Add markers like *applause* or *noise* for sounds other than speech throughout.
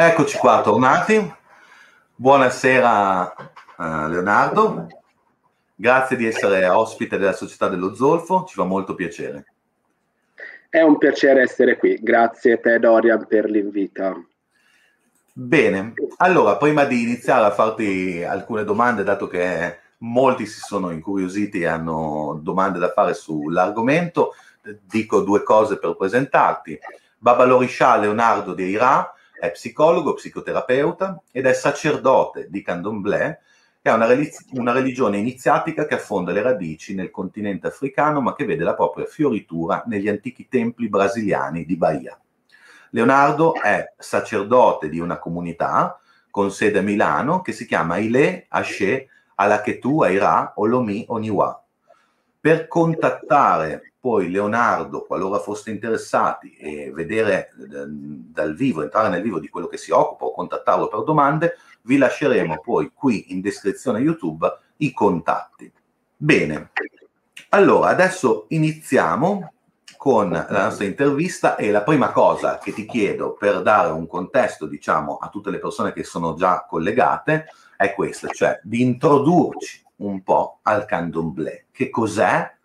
Eccoci qua, tornati. Buonasera uh, Leonardo, grazie di essere ospite della Società dello Zolfo, ci fa molto piacere. È un piacere essere qui, grazie a te Dorian per l'invito. Bene, allora prima di iniziare a farti alcune domande, dato che molti si sono incuriositi e hanno domande da fare sull'argomento, dico due cose per presentarti. Babalorishah Leonardo di Ira è psicologo, psicoterapeuta ed è sacerdote di Candomblé, che è una, relig- una religione iniziatica che affonda le radici nel continente africano ma che vede la propria fioritura negli antichi templi brasiliani di Bahia. Leonardo è sacerdote di una comunità con sede a Milano che si chiama Ile Ashe Alaketu Aira Olomi Oniwa. Per contattare poi Leonardo, qualora foste interessati e vedere eh, dal vivo, entrare nel vivo di quello che si occupa o contattarlo per domande, vi lasceremo poi qui in descrizione YouTube i contatti. Bene, allora adesso iniziamo con la nostra intervista e la prima cosa che ti chiedo per dare un contesto, diciamo, a tutte le persone che sono già collegate è questa, cioè di introdurci un po' al candomblé. Che cos'è?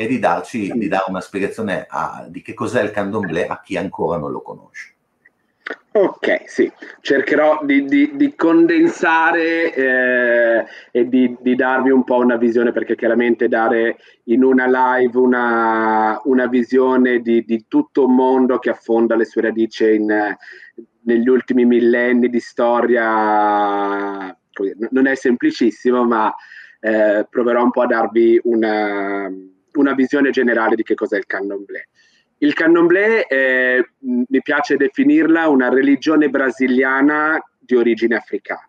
E di darci di dare una spiegazione a, di che cos'è il candomblé a chi ancora non lo conosce. Ok, sì, cercherò di, di, di condensare eh, e di, di, darvi un po' una visione, perché chiaramente dare in una live una, una visione di, tutto un mondo che affonda le sue radici in, negli ultimi millenni di storia non è semplicissimo, ma eh, proverò un po' a darvi una, una visione generale di che cos'è il candomblé. Il candomblé eh, mi piace definirla una religione brasiliana di origine africana.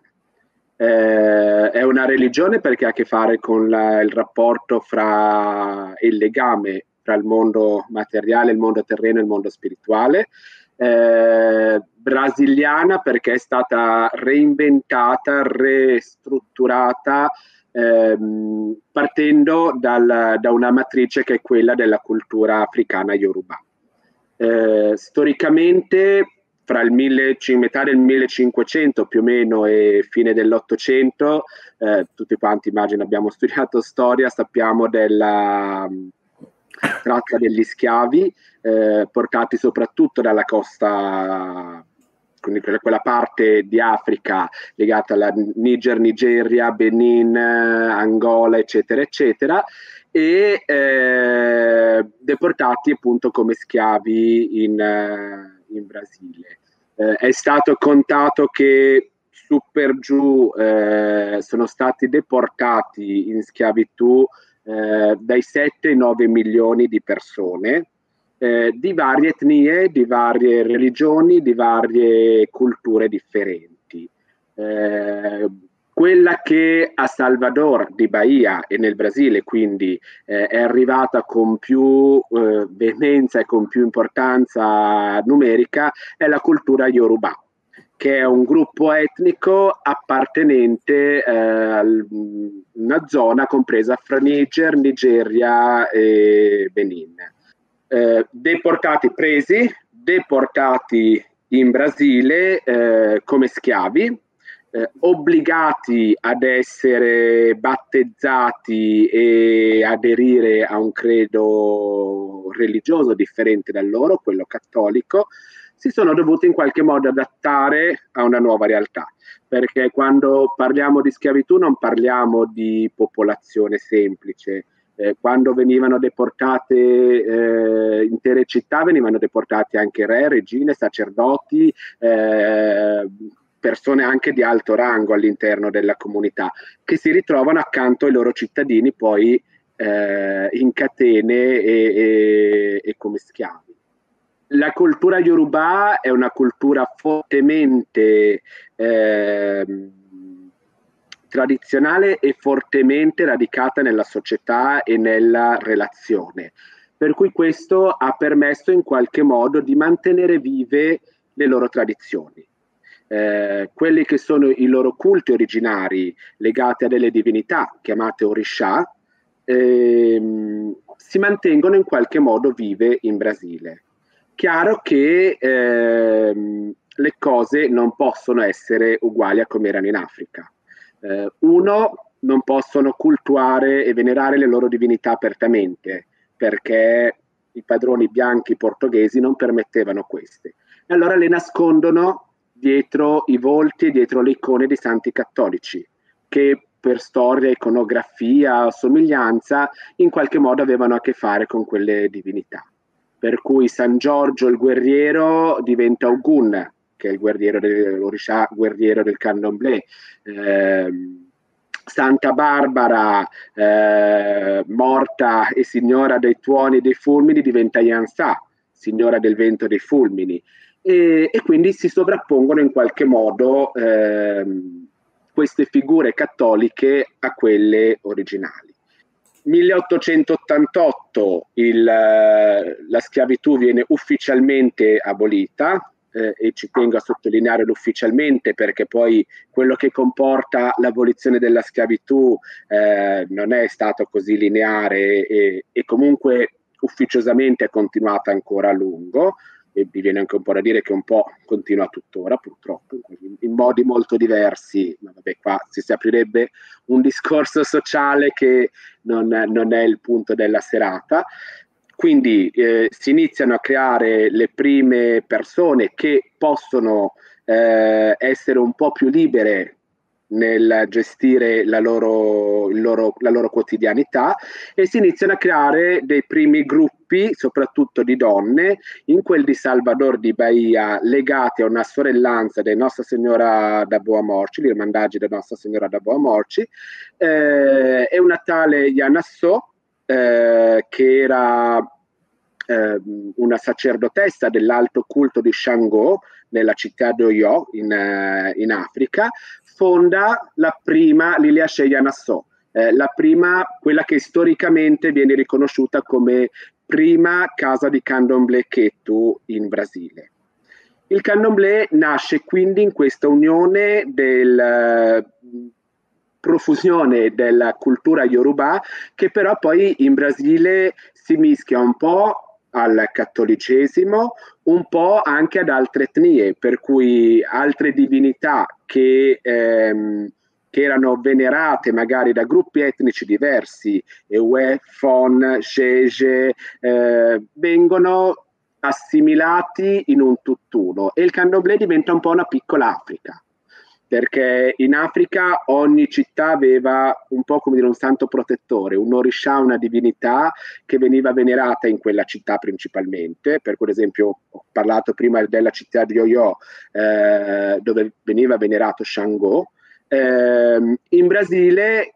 Eh, è una religione perché ha a che fare con la, il rapporto fra il legame tra il mondo materiale, il mondo terreno e il mondo spirituale. Eh, brasiliana perché è stata reinventata, ristrutturata ehm, partendo dal, da una matrice che è quella della cultura africana yoruba. Eh, storicamente, fra il mille, metà del 1500 più o meno e fine dell'Ottocento, eh, tutti quanti immagino abbiamo *laughs* studiato storia, sappiamo della tratta degli schiavi eh, portati soprattutto dalla costa quindi quella parte di Africa legata alla Niger, Nigeria, Benin, Angola, eccetera, eccetera, e eh, deportati appunto come schiavi in, uh, in Brasile. Eh, è stato contato che su per giù eh, sono stati deportati in schiavitù eh, dai 7 ai 9 milioni di persone eh, di varie etnie, di varie religioni, di varie culture differenti. Eh, quella che a Salvador di Bahia e nel Brasile quindi eh, è arrivata con più eh, veemenza e con più importanza numerica è la cultura Yoruba che è un gruppo etnico appartenente eh, a una zona compresa fra Niger, Nigeria e Benin eh, deportati presi, deportati in Brasile eh, come schiavi, eh, obbligati ad essere battezzati e aderire a un credo religioso differente dal loro, quello cattolico, si sono dovuti in qualche modo adattare a una nuova realtà, perché quando parliamo di schiavitù non parliamo di popolazione semplice, eh, quando venivano deportate eh, intere città, venivano deportati anche re, regine, sacerdoti, eh, persone anche di alto rango all'interno della comunità, che si ritrovano accanto ai loro cittadini poi eh, in catene e, e, e come schiavi. La cultura yoruba è una cultura fortemente eh, tradizionale e fortemente radicata nella società e nella relazione. Per cui questo ha permesso in qualche modo di mantenere vive le loro tradizioni. Eh, quelli che sono i loro culti originari legati a delle divinità chiamate Orisha ehm, si mantengono in qualche modo vive in Brasile. Chiaro che ehm, le cose non possono essere uguali a come erano in Africa. Eh, uno, non possono cultuare e venerare le loro divinità apertamente, perché i padroni bianchi portoghesi non permettevano queste. E allora le nascondono dietro i volti dietro le icone dei santi cattolici, che per storia, iconografia, somiglianza, in qualche modo avevano a che fare con quelle divinità. Per cui San Giorgio il guerriero diventa Ogun, che è il guerriero del, guerriero del candomblé. Eh, Santa Barbara, eh, morta e signora dei tuoni e dei fulmini, diventa Yansa, signora del vento e dei fulmini. E, e, quindi si sovrappongono in qualche modo eh, queste figure cattoliche a quelle originali. 1888 il, la schiavitù viene ufficialmente abolita, eh, e ci tengo a sottolinearlo ufficialmente perché poi quello che comporta l'abolizione della schiavitù eh, non è stato così lineare e, e comunque ufficiosamente è continuata ancora a lungo. E mi viene anche un po' da dire che un po' continua tuttora purtroppo in, in modi molto diversi. Ma vabbè qua si, si aprirebbe un discorso sociale che non, non è il punto della serata quindi eh, si iniziano a creare le prime persone che possono eh, essere un po' più libere nel gestire la loro, loro, la loro, quotidianità e si iniziano a creare dei primi gruppi, soprattutto di donne, in quel di Salvador di Bahia, legati a una sorellanza di Nostra Signora da Boamorci, l'irmandaggi di Nostra Signora da Boamorci, eh, e una tale Yanasso, eh, che era eh, una sacerdotessa dell'alto culto di Shango nella città di Oyo in, eh, in Africa, fonda la prima Lilia Sheya Nassau, eh, la prima, quella che storicamente viene riconosciuta come prima casa di candomblé Ketu in Brasile. Il candomblé nasce quindi in questa unione del profusione della cultura yoruba che però poi in Brasile si mischia un po' al cattolicesimo, un po' anche ad altre etnie, per cui altre divinità che, ehm, che erano venerate magari da gruppi etnici diversi, Ewe, Fon, Jeje, eh, vengono assimilati in un tutt'uno. E il candomblé diventa un po' una piccola Africa perché in Africa ogni città aveva un po' come dire un santo protettore, un orisha, una divinità che veniva venerata in quella città principalmente, per esempio ho parlato prima della città di Oyo eh, dove veniva venerato Shango, eh, in Brasile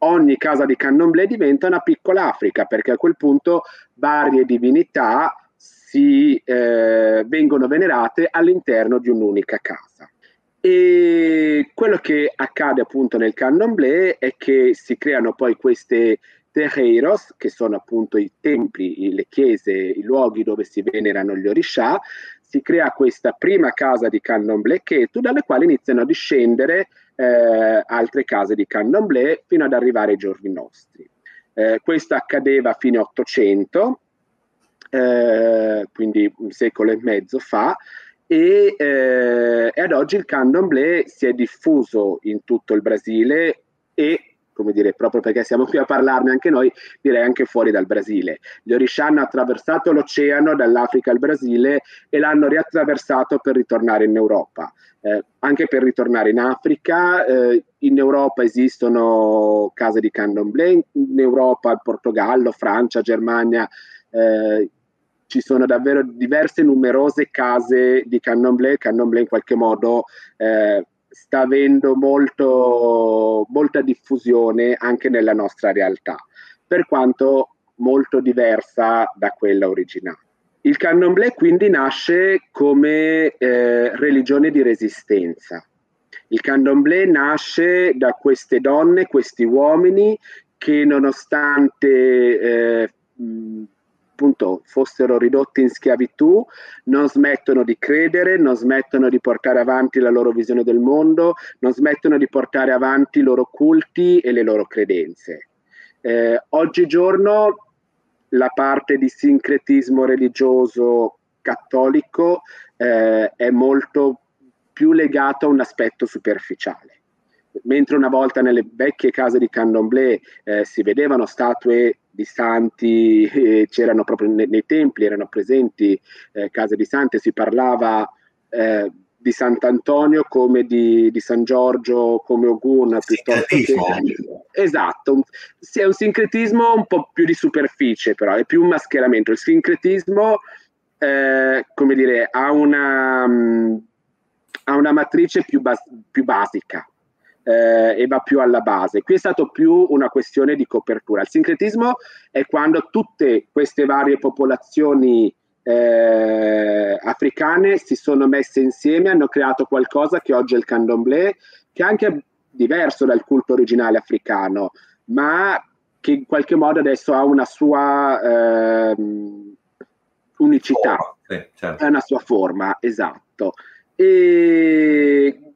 ogni casa di candomblé diventa una piccola Africa perché a quel punto varie divinità si eh, vengono venerate all'interno di un'unica casa. E quello che accade appunto nel candomblé è che si creano poi queste terreiros, che sono appunto i templi, le chiese, i luoghi dove si venerano gli orisha, si crea questa prima casa di candomblé Ketu, dalle quali iniziano a discendere eh, altre case di candomblé fino ad arrivare ai giorni nostri. Eh, questo accadeva fino all'Ottocento, eh, quindi un secolo e mezzo fa, e, eh, e, ad oggi il candomblé si è diffuso in tutto il Brasile e come dire, proprio perché siamo qui a parlarne anche noi, direi anche fuori dal Brasile. Gli Orisha hanno attraversato l'oceano dall'Africa al Brasile e l'hanno riattraversato per ritornare in Europa. Eh, anche per ritornare in Africa, eh, in Europa esistono case di candomblé, in Europa, Portogallo, Francia, Germania, eh, ci sono davvero diverse numerose case di Candomblé, Candomblé in qualche modo eh, sta avendo molto, molta diffusione anche nella nostra realtà, per quanto molto diversa da quella originale. Il candomblé quindi nasce come eh, religione di resistenza. Il candomblé nasce da queste donne, questi uomini che nonostante eh, appunto fossero ridotti in schiavitù, non smettono di credere, non smettono di portare avanti la loro visione del mondo, non smettono di portare avanti i loro culti e le loro credenze. Eh, oggigiorno la parte di sincretismo religioso cattolico eh, è molto più legato a un aspetto superficiale. Mentre una volta nelle vecchie case di Candomblé eh, si vedevano statue di santi, *laughs* eh, c'erano proprio nei, nei, templi, erano presenti eh, case di santi, si parlava eh, di Sant'Antonio come di, di, San Giorgio, come Ogun, piuttosto che... Esatto, sì, è un sincretismo un po' più di superficie, però è più un mascheramento. Il sincretismo, eh, come dire, ha una, um, ha una matrice più, bas- più basica, eh, e va più alla base. Qui è stato più una questione di copertura. Il sincretismo è quando tutte queste varie popolazioni eh, africane si sono messe insieme, hanno creato qualcosa che oggi è il candomblé, che è anche diverso dal culto originale africano, ma che in qualche modo adesso ha una sua eh, unicità, oh, sì, certo. è una sua forma, esatto. E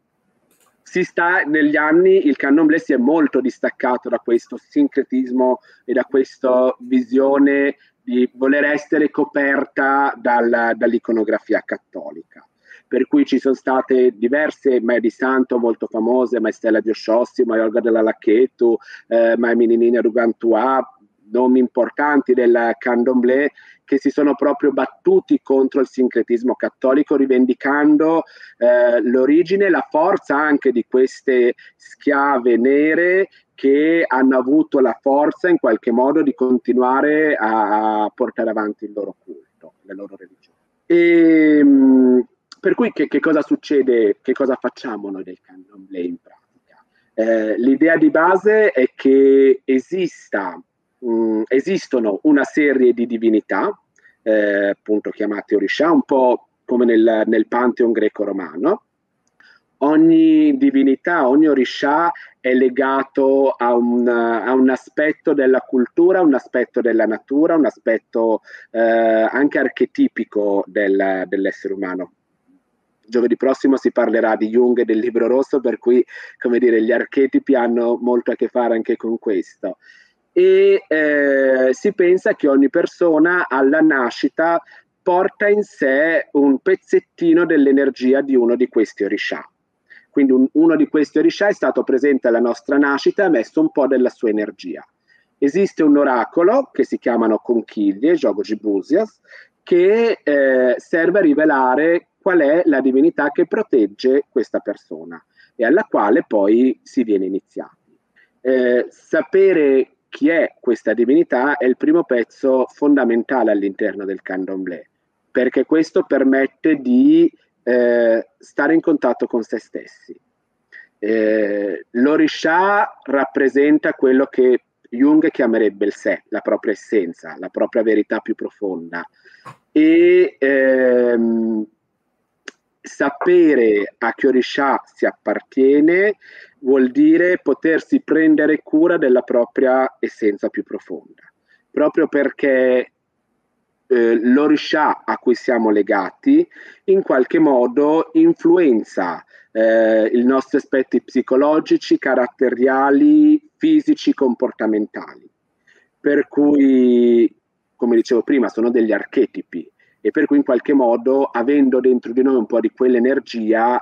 si sta negli anni il candomblé si è molto distaccato da questo sincretismo e da questa visione di voler essere coperta dal, dall'iconografia cattolica. Per cui ci sono state diverse Mae di Santo molto famose, Mae Stella di Osciossi, Mae Olga della Lacchetu, eh, Mae Mininina Rugantua, nomi importanti del candomblé che si sono proprio battuti contro il sincretismo cattolico, rivendicando eh, l'origine e la forza anche di queste schiave nere che hanno avuto la forza in qualche modo di continuare a portare avanti il loro culto, le loro religioni. E, ehm, per cui che, che, cosa succede, che cosa facciamo noi del candomblé in pratica? Eh, l'idea di base è che esista, mh, mm, esistono una serie di divinità, eh, appunto chiamate Orisha, un po' come nel, nel Pantheon greco-romano, ogni divinità, ogni orisha è legato a un, a un, aspetto della cultura, un aspetto della natura, un aspetto eh, anche archetipico del, dell'essere umano. Giovedì prossimo si parlerà di Jung e del libro rosso, per cui come dire, gli archetipi hanno molto a che fare anche con questo. E eh, si pensa che ogni persona alla nascita porta in sé un pezzettino dell'energia di uno di questi orisha quindi un, uno di questi orisha è stato presente alla nostra nascita e ha messo un po' della sua energia. Esiste un oracolo che si chiamano conchiglie, Jogoji Busias, che eh, serve a rivelare qual è la divinità che protegge questa persona e alla quale poi si viene iniziati. Eh, sapere chi è questa divinità è il primo pezzo fondamentale all'interno del candomblé, perché questo permette di eh, stare in contatto con se stessi. Eh, L'Orisha rappresenta quello che Jung chiamerebbe il sé, la propria essenza, la propria verità più profonda. E ehm, sapere a che Orisha si appartiene vuol dire potersi prendere cura della propria essenza più profonda, proprio perché eh, l'orisha a cui siamo legati in qualche modo influenza eh, i nostri aspetti psicologici, caratteriali, fisici, comportamentali. Per cui, come dicevo prima, sono degli archetipi. E per cui in qualche modo, avendo dentro di noi un po' di quell'energia,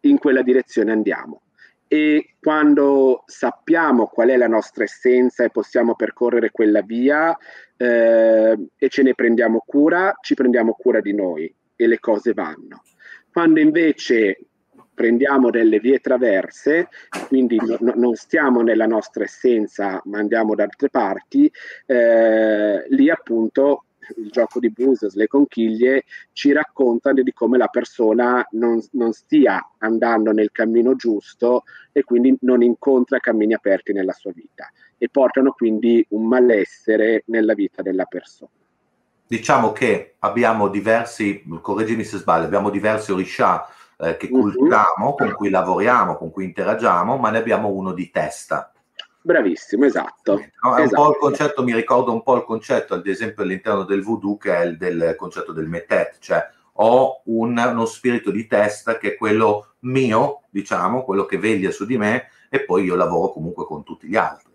in quella direzione andiamo e quando sappiamo qual è la nostra essenza e possiamo percorrere quella via eh, e ce ne prendiamo cura, ci prendiamo cura di noi e le cose vanno. Quando invece prendiamo delle vie traverse, quindi no, non stiamo nella nostra essenza ma andiamo da altre parti, eh, lì appunto il gioco di Buses, le conchiglie, ci raccontano di come la persona non, non, stia andando nel cammino giusto e quindi non incontra cammini aperti nella sua vita e portano quindi un malessere nella vita della persona. Diciamo che abbiamo diversi, correggimi se sbaglio, abbiamo diversi orisha eh, che mhm. cultiviamo, uh-huh. con cui lavoriamo, con cui interagiamo, ma ne abbiamo uno di testa Bravissimo, esatto. No, esatto. Un po' il concetto, mi ricorda un po' il concetto, ad esempio, all'interno del voodoo, che è il del concetto del metet, cioè ho un, uno spirito di testa che è quello mio, diciamo, quello che veglia su di me, e poi io lavoro comunque con tutti gli altri.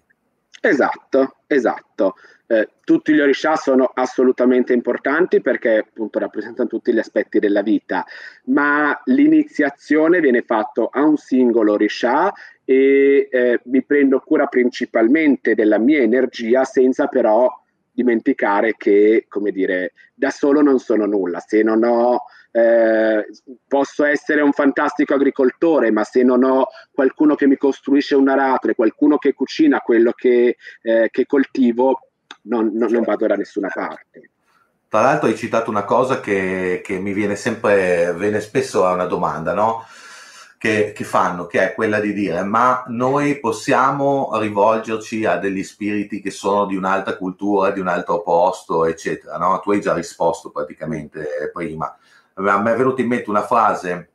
Esatto, esatto. Eh, tutti gli orisha sono assolutamente importanti perché appunto rappresentano tutti gli aspetti della vita, ma l'iniziazione viene fatta a un singolo orisha e eh, mi prendo cura principalmente della mia energia senza però dimenticare che, come dire, da solo non sono nulla. Se non ho, eh, posso essere un fantastico agricoltore, ma se non ho qualcuno che mi costruisce un aratro, qualcuno che cucina quello che, eh, che coltivo, non, non, non vado da nessuna parte. Tra l'altro hai citato una cosa che, che mi viene sempre, viene spesso a una domanda, no? Che, che, fanno, che è quella di dire ma noi possiamo rivolgerci a degli spiriti che sono di un'altra cultura, di un altro posto, eccetera. No? Tu hai già risposto praticamente prima. A me è venuta in mente una frase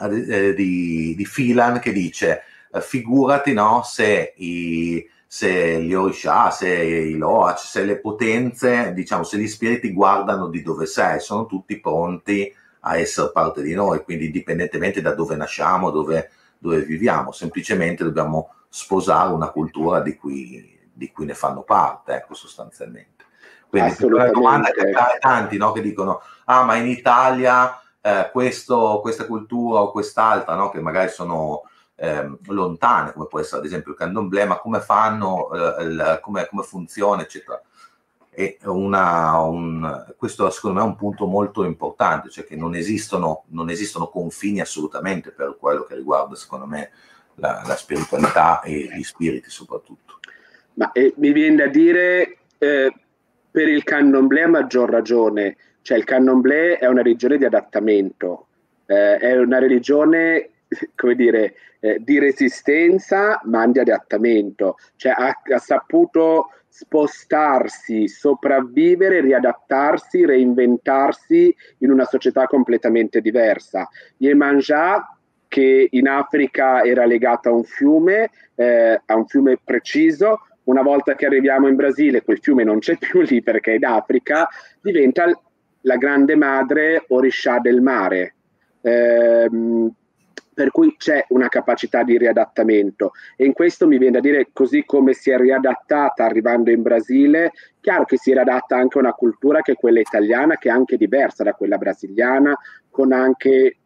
eh, di, di Filan che dice figurati no, se i se gli Orisha, se i Loach, se le potenze, diciamo, se gli spiriti guardano di dove sei, sono tutti pronti a essere parte di noi, quindi indipendentemente da dove nasciamo, dove, dove viviamo, semplicemente dobbiamo sposare una cultura di cui, di cui ne fanno parte, ecco, sostanzialmente. Quindi la domanda che tanti no, che dicono, ah ma in Italia eh, questo, questa cultura o quest'altra, no, che magari sono eh, lontane, come può essere ad esempio il candomblé, ma come fanno, eh, il, come, come, funziona, eccetera. E una, un, questo secondo me è un punto molto importante, cioè che non esistono, non esistono confini assolutamente per quello che riguarda, secondo me, la, la spiritualità e gli spiriti soprattutto. Ma eh, mi viene da dire, eh, per il candomblé a maggior ragione, cioè il candomblé è una religione di adattamento, eh, è una religione *laughs* come dire, eh, di resistenza ma di adattamento, cioè ha, ha, saputo spostarsi, sopravvivere, riadattarsi, reinventarsi in una società completamente diversa. Yemanjá, che in Africa era legato a un fiume, eh, a un fiume preciso, una volta che arriviamo in Brasile quel fiume non c'è più lì perché è d'Africa, diventa la grande madre Orisha del mare. Eh, per cui c'è una capacità di riadattamento. E in questo mi viene da dire così come si è riadattata arrivando in Brasile, chiaro che si riadatta anche una cultura che è quella italiana, che è anche diversa da quella brasiliana, con anche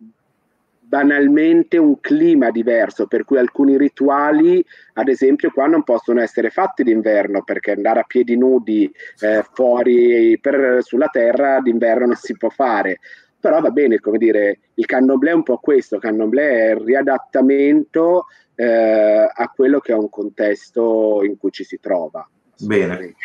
banalmente un clima diverso, per cui alcuni rituali, ad esempio, qua non possono essere fatti d'inverno, perché andare a piedi nudi eh, fuori per, sulla terra d'inverno non si può fare però va bene, come dire, il candomblé è un po' questo, il candomblé è il riadattamento eh, a quello che è un contesto in cui ci si trova. Bene.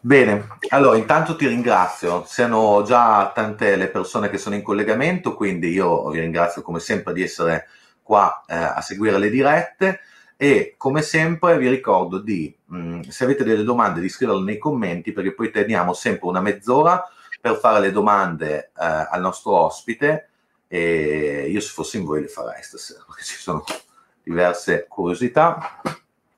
Bene, allora intanto ti ringrazio, siano già tante le persone che sono in collegamento, quindi io vi ringrazio come sempre di essere qua eh, a seguire le dirette e come sempre vi ricordo di, mh, mm, se avete delle domande, di scriverle nei commenti perché poi teniamo sempre una mezz'ora per fare le domande eh, al nostro ospite e io se fossi in voi le farei stasera *laughs* perché ci sono diverse curiosità.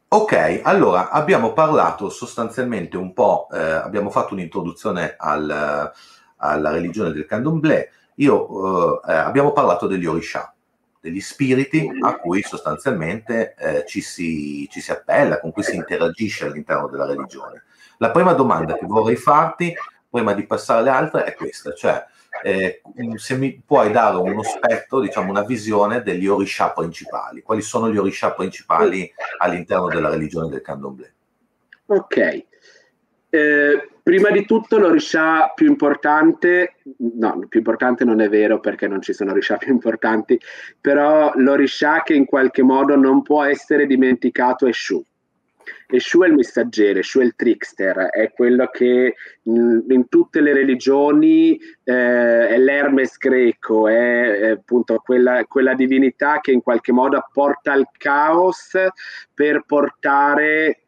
Ok, allora abbiamo parlato sostanzialmente un po', eh, abbiamo fatto un'introduzione al, alla religione del candomblé, io, eh, abbiamo parlato degli orisha, degli spiriti a cui sostanzialmente eh, ci, si, ci si appella, con cui si interagisce all'interno della religione. La prima domanda che vorrei farti prima di passare alle altre è questa, cioè eh, se mi puoi dare uno spettro, diciamo una visione degli orisha principali, quali sono gli orisha principali all'interno della religione del candomblé? Ok, eh, prima di tutto l'orisha più importante, no, più importante non è vero perché non ci sono orisha più importanti, però l'orisha che in qualche modo non può essere dimenticato è Shu. E Shu è il messaggero, Shu è il trickster, è quello che in, in tutte le religioni eh, è l'Hermes greco, è, è appunto quella, quella, divinità che in qualche modo porta il caos per portare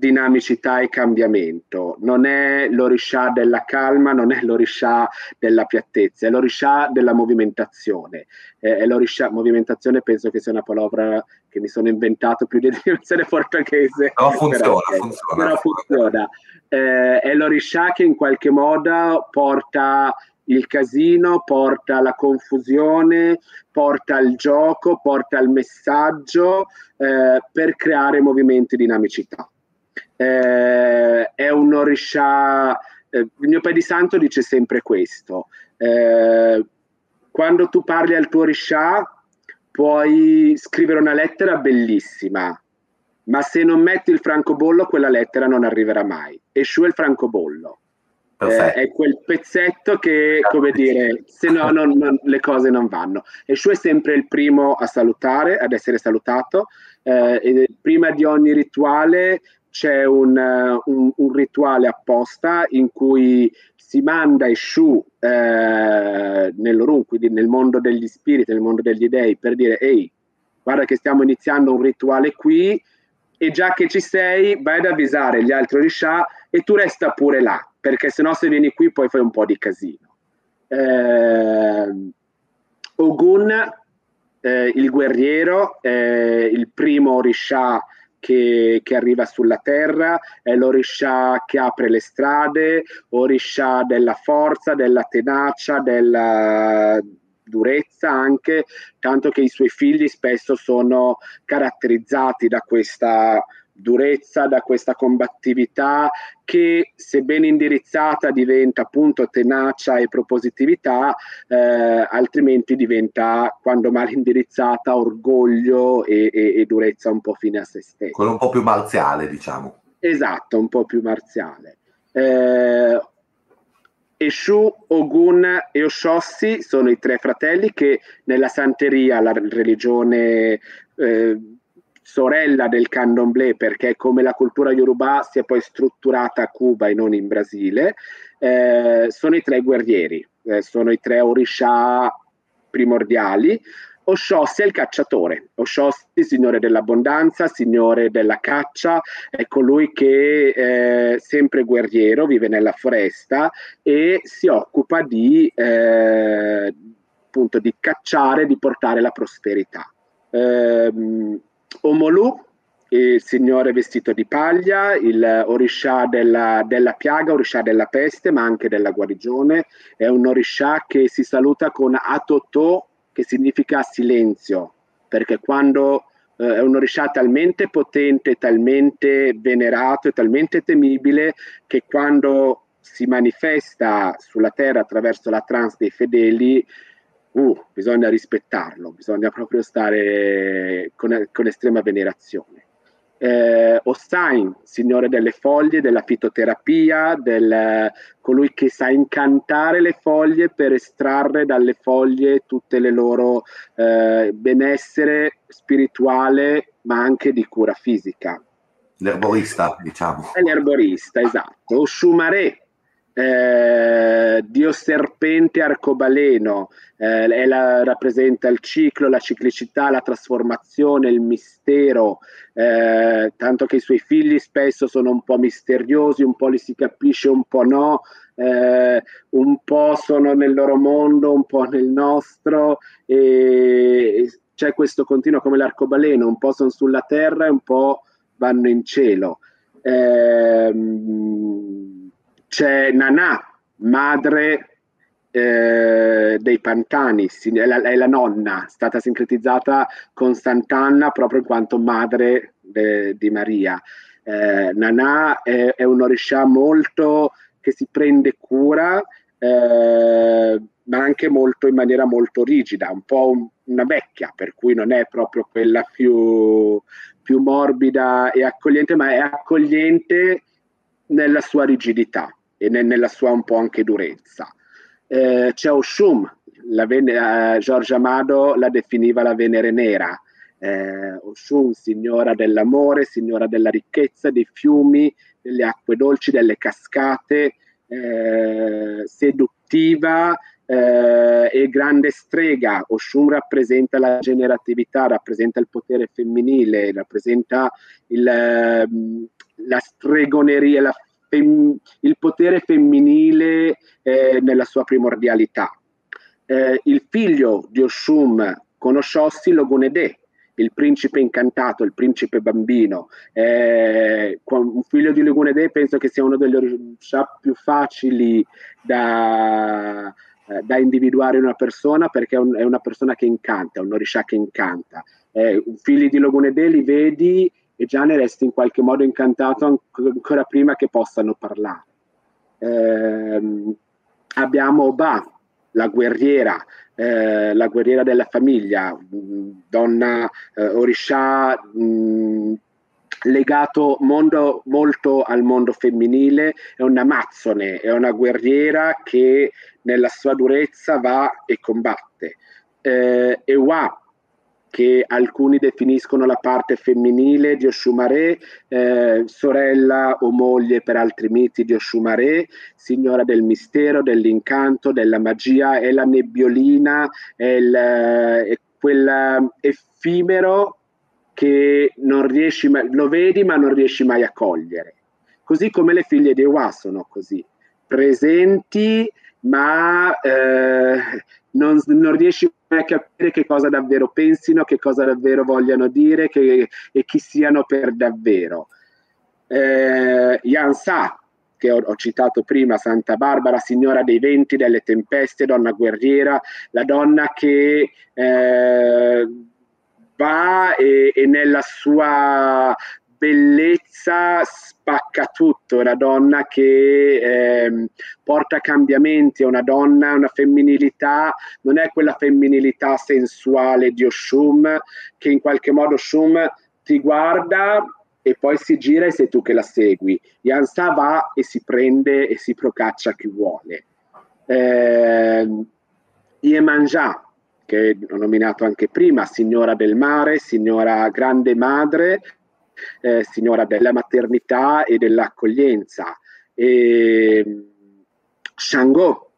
dinamicità e cambiamento. Non è l'orisha della calma, non è l'orisha della piattezza, è l'orisha della movimentazione. Eh, è l'orisha, movimentazione penso che sia una parola che mi sono inventato più di *laughs* definizione portoghese. No, funziona, però, funziona. Però funziona. Eh, è l'orisha che in qualche modo porta il casino, porta la confusione, porta il gioco, porta il messaggio eh, per creare movimenti di dinamicità. Eh, è un orisha, eh, il mio Padre di Santo dice sempre questo, eh, quando tu parli al tuo orisha puoi scrivere una lettera bellissima, ma se non metti il francobollo quella lettera non arriverà mai. E Shu è il francobollo. Eh, è quel pezzetto che, come dire, se no non, non, le cose non vanno. E Shu è sempre il primo a salutare, ad essere salutato. Eh, prima di ogni rituale c'è un, un, un, rituale apposta in cui si manda Eshu eh, nell'Orun, quindi nel mondo degli spiriti, nel mondo degli dei, per dire ehi, guarda che stiamo iniziando un rituale qui e già che ci sei vai ad avvisare gli altri Orisha e tu resta pure là, perché se no se vieni qui poi fai un po' di casino. Eh, Ogun, eh, il guerriero, eh, il primo Orisha che, che, arriva sulla terra, è l'Orisha che apre le strade, Orisha della forza, della tenacia, della durezza anche, tanto che i suoi figli spesso sono caratterizzati da questa durezza, da questa combattività che se ben indirizzata diventa appunto tenacia e propositività, eh, altrimenti diventa, quando mal indirizzata, orgoglio e, e, e, durezza un po' fine a se stesso. Quello un po' più marziale, diciamo. Esatto, un po' più marziale. Eh, Eshu, Ogun e Oshossi sono i tre fratelli che nella santeria, la religione eh, sorella del candomblé, perché come la cultura yoruba si è poi strutturata a Cuba e non in Brasile, eh, sono i tre guerrieri, eh, sono i tre orisha primordiali. Oshossi è il cacciatore, Oshossi signore dell'abbondanza, signore della caccia, è colui che è sempre guerriero, vive nella foresta e si occupa di, eh, appunto, di cacciare, di portare la prosperità. Eh, Omolu, il signore vestito di paglia, il orisha della, della, piaga, orisha della peste, ma anche della guarigione. È un orisha che si saluta con Atoto, che significa silenzio, perché quando eh, è un orisha talmente potente, talmente venerato e talmente temibile che quando si manifesta sulla terra attraverso la trance dei fedeli, uh, bisogna rispettarlo, bisogna proprio stare con, con estrema venerazione eh, Ostain, signore delle foglie, della fitoterapia, del, colui che sa incantare le foglie per estrarre dalle foglie tutte le loro eh, benessere spirituale, ma anche di cura fisica. L'erborista, diciamo. È l'erborista, esatto. Oshumare, eh, Dio serpente arcobaleno, eh, la, rappresenta il ciclo, la ciclicità, la trasformazione, il mistero, eh, tanto che i suoi figli spesso sono un po' misteriosi, un po' li si capisce, un po' no, eh, un po' sono nel loro mondo, un po' nel nostro, e c'è questo continuo come l'arcobaleno, un po' sono sulla terra e un po' vanno in cielo. Eh, c'è Nanà, madre eh, dei Pantani, è la, è la, nonna, stata sincretizzata con Sant'Anna proprio in quanto madre de, di Maria. Eh, Nanà è, è, un orisha molto che si prende cura, eh, ma anche molto in maniera molto rigida, un po' un, una vecchia, per cui non è proprio quella più, più morbida e accogliente, ma è accogliente nella sua rigidità e ne, nella sua un po' anche durezza. Eh, c'è Oshum, la Ven- eh, Giorgio Amado la definiva la Venere nera, eh, Oshun, signora dell'amore, signora della ricchezza, dei fiumi, delle acque dolci, delle cascate, eh, seduttiva eh, e grande strega. Oshun rappresenta la generatività, rappresenta il potere femminile, rappresenta il, ehm, la stregoneria, la fem- il potere femminile eh, nella sua primordialità. Eh, il figlio di Oshum conosciossi Logonede, il principe incantato, il principe bambino. Eh, un figlio di Logonede penso che sia uno degli orishà più facili da, eh, da, individuare in una persona perché è, un, è, una persona che incanta, un orisha che incanta. Eh, figli di Logonede li vedi e già ne resti in qualche modo incantato ancora prima che possano parlare. Eh, abbiamo Ba, la guerriera, eh, la guerriera della famiglia, donna eh, Orisha mh, legato mondo, molto al mondo femminile, è un'amazzone, è una guerriera che nella sua durezza va e combatte. Eh, Ewa, che alcuni definiscono la parte femminile di Oshumare, eh, sorella o moglie per altri miti di Oshumare, signora del mistero, dell'incanto, della magia, è la nebbiolina, è, il, è quel effimero che non riesci mai, lo vedi ma non riesci mai a cogliere. Così come le figlie di Ewa sono così, presenti ma eh, non, non, riesci mai a capire che cosa davvero pensino, che cosa davvero vogliano dire che, e chi siano per davvero. Eh, Sa, che ho, ho, citato prima, Santa Barbara, signora dei venti, delle tempeste, donna guerriera, la donna che eh, va e, e nella sua bellezza spacca tutto, una donna che eh, porta cambiamenti, è una donna, una femminilità, non è quella femminilità sensuale di Oshum che in qualche modo Oshum ti guarda e poi si gira e sei tu che la segui. Yansa va e si prende e si procaccia chi vuole. Eh, Iemanjá, che ho nominato anche prima, signora del mare, signora grande madre, eh, signora della maternità e dell'accoglienza. E, Shango,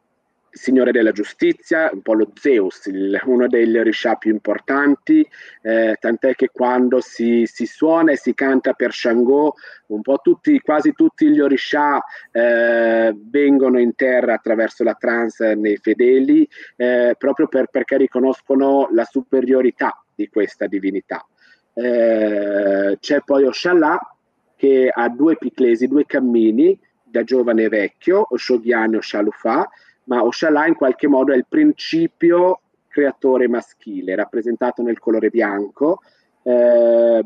Signore della Giustizia, un po' lo Zeus, il, uno degli Orisha più importanti, eh, tant'è che quando si, si, suona e si canta per Shango, un po' tutti, quasi tutti gli Orisha eh, vengono in terra attraverso la trance nei fedeli, eh, proprio per, perché riconoscono la superiorità di questa divinità. Eh, c'è poi Oshalà che ha due piclesi, due cammini, da giovane e vecchio, Oshogyan e Oshalufà, ma Oshalà in qualche modo è il principio creatore maschile, rappresentato nel colore bianco, eh,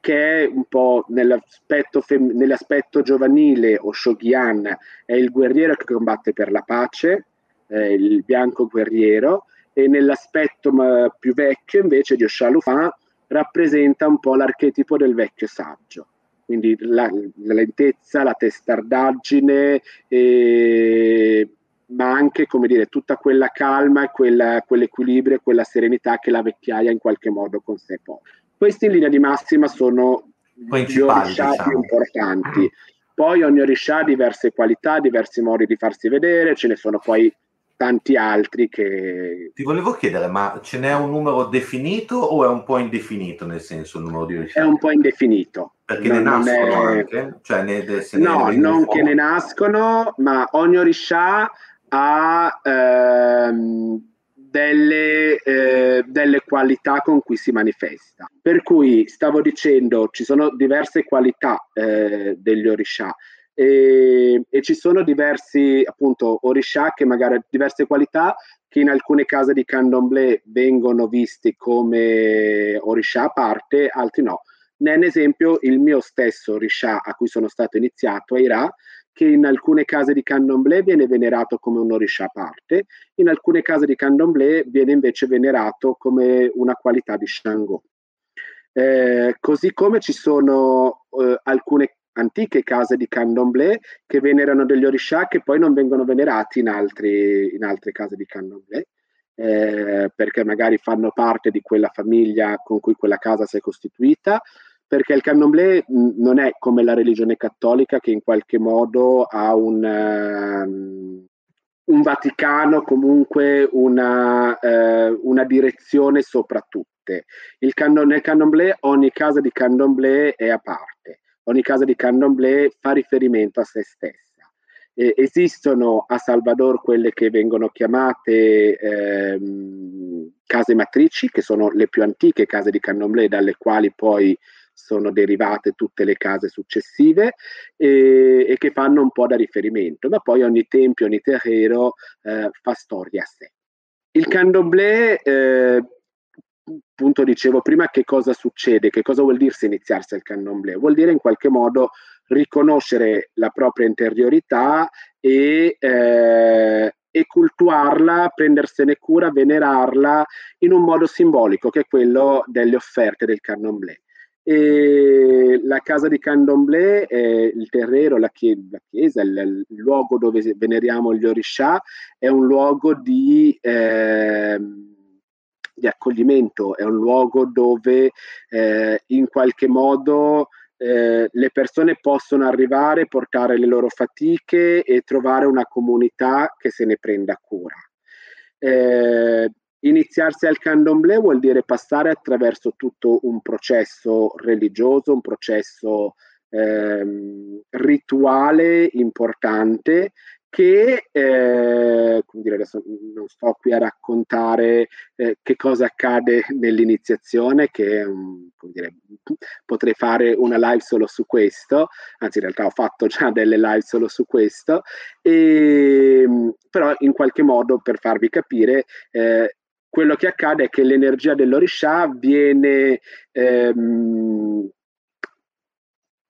che è un po' nell'aspetto, fem- nell'aspetto giovanile, Oshogyan è il guerriero che combatte per la pace, eh, il bianco guerriero, e nell'aspetto ma, più vecchio invece di Oshalufà rappresenta un po' l'archetipo del vecchio saggio quindi la, la lentezza, la testardaggine, eh, ma anche come dire, tutta quella calma e quella, quell'equilibrio e quella serenità che la vecchiaia in qualche modo con sé porta. Questi in linea di massima sono gli orisha diciamo. più importanti. Poi ogni orisha ha diverse qualità, diversi modi di farsi vedere, ce ne sono poi tanti altri che... Ti volevo chiedere, ma ce n'è un numero definito o è un po' indefinito nel senso il numero di orisha? È un po' indefinito. Perché non, ne nascono è... anche? Cioè ne, no, ne non che ne nascono, ma ogni orisha ha ehm, delle, eh, delle qualità con cui si manifesta. Per cui stavo dicendo, ci sono diverse qualità eh, degli orisha e, e, ci sono diversi appunto orisha che magari diverse qualità che in alcune case di candomblé vengono visti come orisha a parte, altri no. Ne è un esempio il mio stesso orisha a cui sono stato iniziato, Aira, che in alcune case di candomblé viene venerato come un orisha a parte, in alcune case di candomblé viene invece venerato come una qualità di Shango. Eh, così come ci sono eh, alcune antiche case di candomblé che venerano degli orisha che poi non vengono venerati in, altri, in altre case di candomblé. Eh, perché magari fanno parte di quella famiglia con cui quella casa si è costituita, perché il candomblé non è come la religione cattolica che in qualche modo ha un, um, un Vaticano, comunque una, uh, una, direzione sopra tutte. Il candom- nel candomblé ogni casa di candomblé è a parte, ogni casa di candomblé fa riferimento a se stessa. Eh, esistono a Salvador quelle che vengono chiamate ehm, case matrici, che sono le più antiche case di candomblé, dalle quali poi sono derivate tutte le case successive e, e, che fanno un po' da riferimento, ma poi ogni tempio, ogni terreno eh, fa storia a sé. Il candomblé eh, appunto dicevo prima che cosa succede, che cosa vuol dirsi iniziarsi al candomblé? Vuol dire in qualche modo riconoscere la propria interiorità e, eh, e cultuarla, prendersene cura, venerarla in un modo simbolico che è quello delle offerte del candomblé. E la casa di Candomblé, eh, il chie- la chiesa, il, il, luogo dove veneriamo gli Orisha, è un luogo di, eh, di accoglimento, è un luogo dove eh, in qualche modo eh, le persone possono arrivare, portare le loro fatiche e trovare una comunità che se ne prenda cura. Eh, iniziarsi al candomblé vuol dire passare attraverso tutto un processo religioso, un processo ehm, rituale importante che, eh, come dire, adesso non sto qui a raccontare eh, che cosa accade nell'iniziazione, che um, dire, potrei fare una live solo su questo, anzi in realtà ho fatto già *laughs* delle live solo su questo, e, ehm, però in qualche modo per farvi capire eh, quello che accade è che l'energia dell'Orisha viene ehm,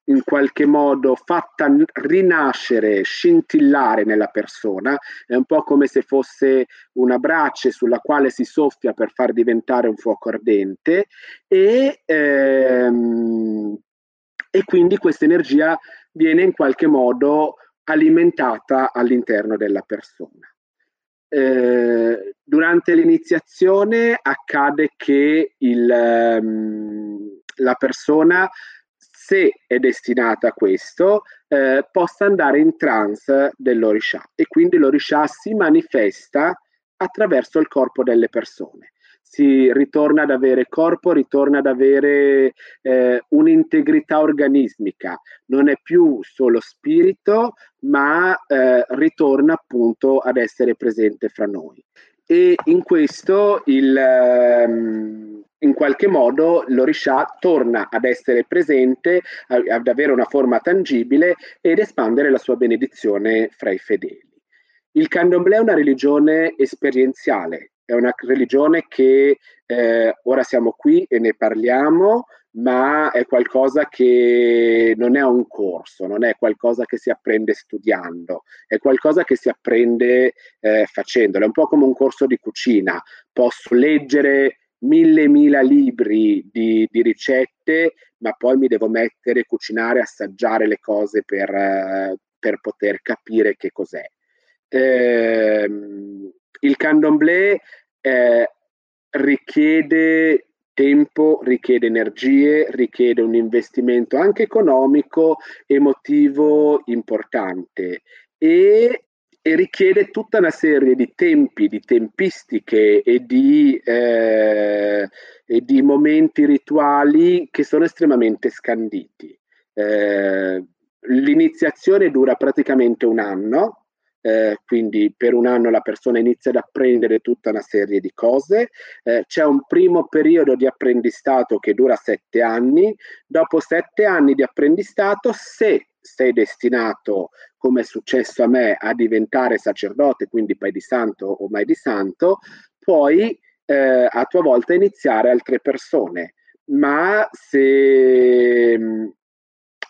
in qualche modo fatta rinascere, scintillare nella persona, è un po' come se fosse una brace sulla quale si soffia per far diventare un fuoco ardente e, ehm, e quindi questa energia viene in qualche modo alimentata all'interno della persona. Eh, durante l'iniziazione accade che il, um, la persona, se è destinata a questo, eh, possa andare in trance dell'Orisha e quindi l'Orisha si manifesta attraverso il corpo delle persone si ritorna ad avere corpo, ritorna ad avere eh, un'integrità organismica, non è più solo spirito, ma eh, ritorna appunto ad essere presente fra noi. E in questo il, um, in qualche modo l'Orisha torna ad essere presente, ad avere una forma tangibile ed espandere la sua benedizione fra i fedeli. Il candomblé è una religione esperienziale, è una religione che eh, ora siamo qui e ne parliamo, ma è qualcosa che non è un corso, non è qualcosa che si apprende studiando, è qualcosa che si apprende eh, facendolo. È un po' come un corso di cucina. Posso leggere mille mila libri di, di ricette, ma poi mi devo mettere, cucinare, assaggiare le cose per, per poter capire che cos'è. Eh, il candomblé eh, richiede tempo, richiede energie, richiede un investimento anche economico, emotivo importante e, e richiede tutta una serie di tempi, di tempistiche e di, eh, e di momenti rituali che sono estremamente scanditi. Eh, l'iniziazione dura praticamente un anno, eh, quindi per un anno la persona inizia ad apprendere tutta una serie di cose, eh, c'è un primo periodo di apprendistato che dura sette anni, dopo sette anni di apprendistato, se sei destinato, come è successo a me, a diventare sacerdote, quindi pai di santo o mai di santo, puoi eh, a tua volta iniziare altre persone. Ma se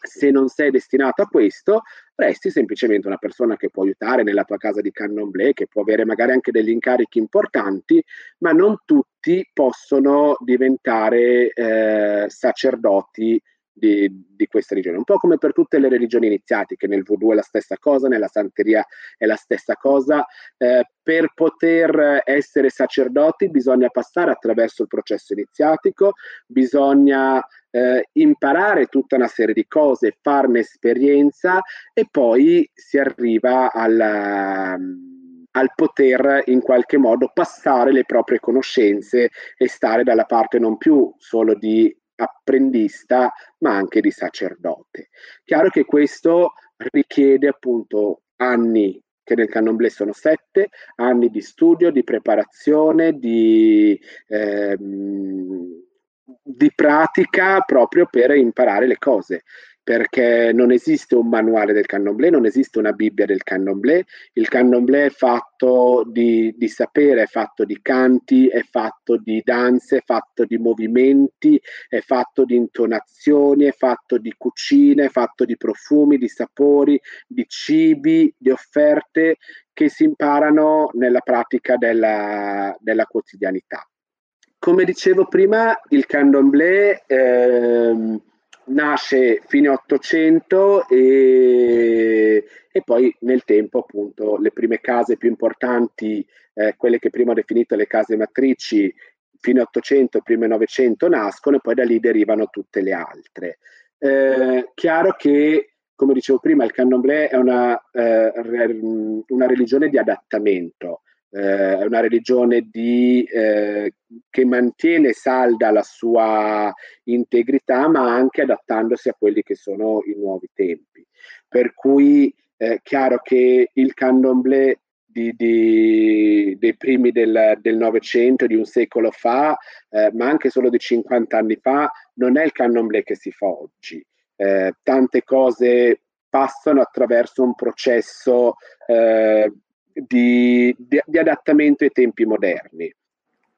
se non sei destinato a questo, resti semplicemente una persona che può aiutare nella tua casa di candomblé, che può avere magari anche degli incarichi importanti, ma non tutti possono diventare eh, sacerdoti di, di, questa religione. Un po' come per tutte le religioni iniziatiche, nel voodoo è la stessa cosa, nella santeria è la stessa cosa. Eh, per poter essere sacerdoti bisogna passare attraverso il processo iniziatico, bisogna eh, imparare tutta una serie di cose, farne esperienza e poi si arriva alla al poter in qualche modo passare le proprie conoscenze e stare dalla parte non più solo di apprendista, ma anche di sacerdote. Chiaro che questo richiede appunto anni che nel candomblé sono sette, anni di studio, di preparazione, di, ehm, di pratica proprio per imparare le cose. Perché non esiste un manuale del candomblé, non esiste una Bibbia del candomblé. Il candomblé è fatto di, di, sapere, è fatto di canti, è fatto di danze, è fatto di movimenti, è fatto di intonazioni, è fatto di cucine, è fatto di profumi, di sapori, di cibi, di offerte che si imparano nella pratica della, della quotidianità. Come dicevo prima, il candomblé... Ehm, nasce fine 800 e, e, poi nel tempo appunto le prime case più importanti, eh, quelle che prima ho definito le case matrici, fine 800, prime 900 nascono e poi da lì derivano tutte le altre. Eh, chiaro che, come dicevo prima, il candomblé è una, eh, una religione di adattamento eh, è una religione di, eh, che mantiene salda la sua integrità, ma anche adattandosi a quelli che sono i nuovi tempi. Per cui è eh, chiaro che il candomblé di, di, dei primi del Novecento, di un secolo fa, eh, ma anche solo di 50 anni fa, non è il candomblé che si fa oggi. Eh, tante cose passano attraverso un processo eh, di, di, di adattamento ai tempi moderni.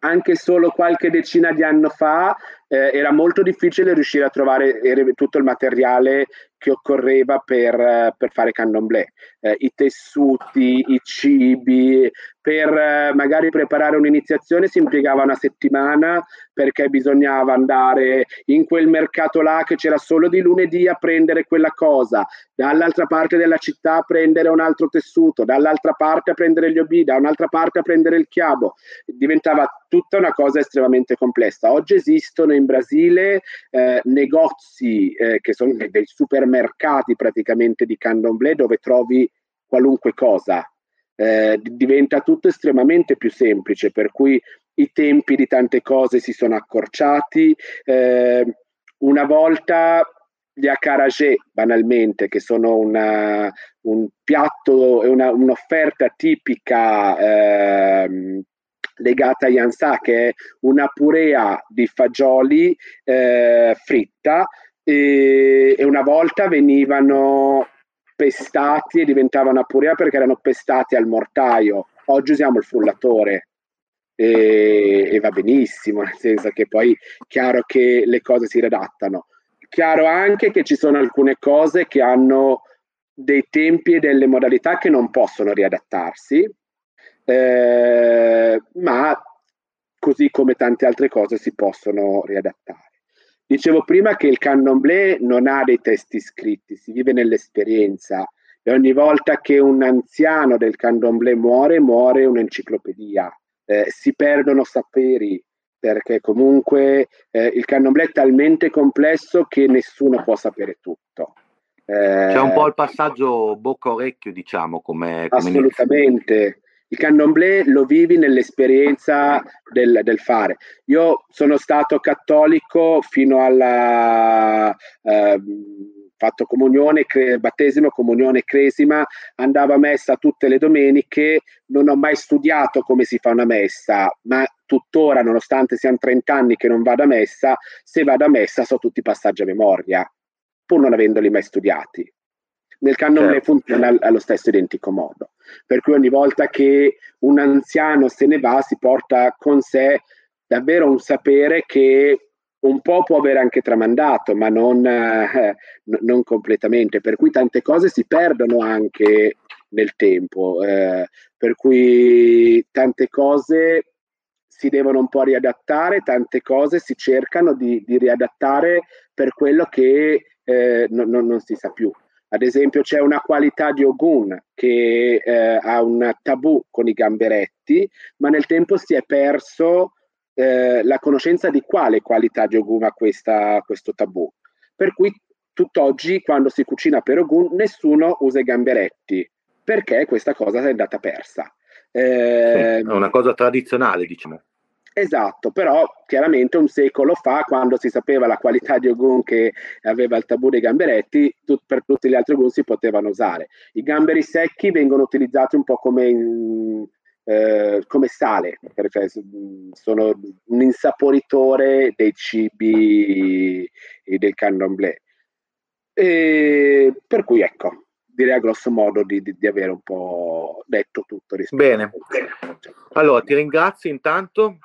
Anche solo qualche decina di anni fa eh, era molto difficile riuscire a trovare tutto il materiale che occorreva per, per fare candomblé, eh, i tessuti, i cibi, per eh, magari preparare un'iniziazione si impiegava una settimana perché bisognava andare in quel mercato là che c'era solo di lunedì a prendere quella cosa, dall'altra parte della città a prendere un altro tessuto, dall'altra parte a prendere gli obi, da un'altra parte a prendere il chiabo, diventava tutta una cosa estremamente complessa. Oggi esistono in Brasile eh, negozi eh, che sono dei supermercati praticamente di candomblé dove trovi qualunque cosa. Eh, diventa tutto estremamente più semplice, per cui i tempi di tante cose si sono accorciati. Eh, una volta gli acaragé, banalmente, che sono una, un piatto e un'offerta tipica eh, legata a Yansa, che è una purea di fagioli eh, fritta e, e, una volta venivano pestati e diventavano purea perché erano pestati al mortaio. Oggi usiamo il frullatore e, e va benissimo, nel senso che poi è chiaro che le cose si redattano. Chiaro anche che ci sono alcune cose che hanno dei tempi e delle modalità che non possono riadattarsi, eh, ma così come tante altre cose si possono riadattare. Dicevo prima che il candomblé non ha dei testi scritti, si vive nell'esperienza e ogni volta che un anziano del candomblé muore, muore un'enciclopedia. Eh, si perdono saperi perché comunque eh, il candomblé è talmente complesso che nessuno può sapere tutto. Eh, C'è un po' il passaggio bocca-orecchio, diciamo, come, come assolutamente. Il candomblé lo vivi nell'esperienza del, del, fare. Io sono stato cattolico fino alla... Eh, fatto comunione, cre- battesimo, comunione, cresima, andavo a messa tutte le domeniche, non ho mai studiato come si fa una messa, ma tuttora, nonostante siano 30 anni che non vado a messa, se vado a messa so tutti i passaggi a memoria, pur non avendoli mai studiati. Nel canone certo. funziona allo stesso identico modo, per cui ogni volta che un anziano se ne va si porta con sé davvero un sapere che un po' può aver anche tramandato, ma non, eh, non completamente, per cui tante cose si perdono anche nel tempo, eh, per cui tante cose si devono un po' riadattare, tante cose si cercano di, di riadattare per quello che eh, non, non, si sa più. Ad esempio c'è una qualità di Ogun che eh, ha un tabù con i gamberetti, ma nel tempo si è perso eh, la conoscenza di quale qualità di Ogun ha questa, questo tabù. Per cui tutt'oggi quando si cucina per Ogun nessuno usa i gamberetti, perché questa cosa è andata persa. Eh, è una cosa tradizionale, diciamo. Esatto, però chiaramente un secolo fa, quando si sapeva la qualità di Ogun che aveva il tabù dei gamberetti, tut, per tutti gli altri Ogun si potevano usare. I gamberi secchi vengono utilizzati un po' come, in, eh, come sale, perché sono un insaporitore dei cibi del candomblé. E per cui ecco, direi a grosso modo di, di, di avere un po' detto tutto. Bene, allora ti ringrazio intanto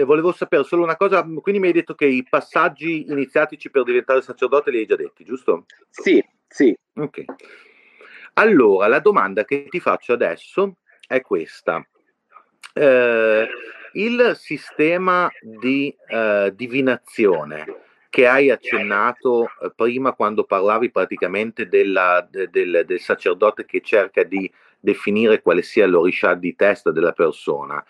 e volevo sapere solo una cosa, quindi mi hai detto che i passaggi iniziatici per diventare sacerdote li hai già detti, giusto? Sì, sì. Ok. Allora, la domanda che ti faccio adesso è questa. Eh, il sistema di eh, divinazione che hai accennato eh, prima quando parlavi praticamente della, de, del, del, sacerdote che cerca di definire quale sia l'orisha di testa della persona,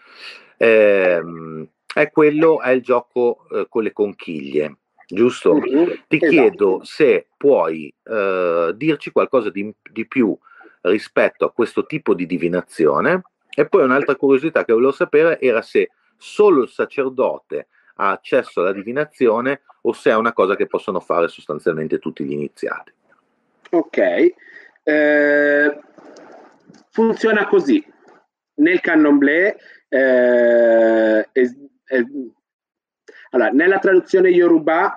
ehm, è quello, è il gioco eh, con le conchiglie, giusto? Mm-hmm. Ti esatto. chiedo se puoi eh, dirci qualcosa di, di più rispetto a questo tipo di divinazione e poi un'altra curiosità che volevo sapere era se solo il sacerdote ha accesso alla divinazione o se è una cosa che possono fare sostanzialmente tutti gli iniziati. Ok, eh, funziona così. Nel candomblé, eh, es, es, allora, nella traduzione Yoruba,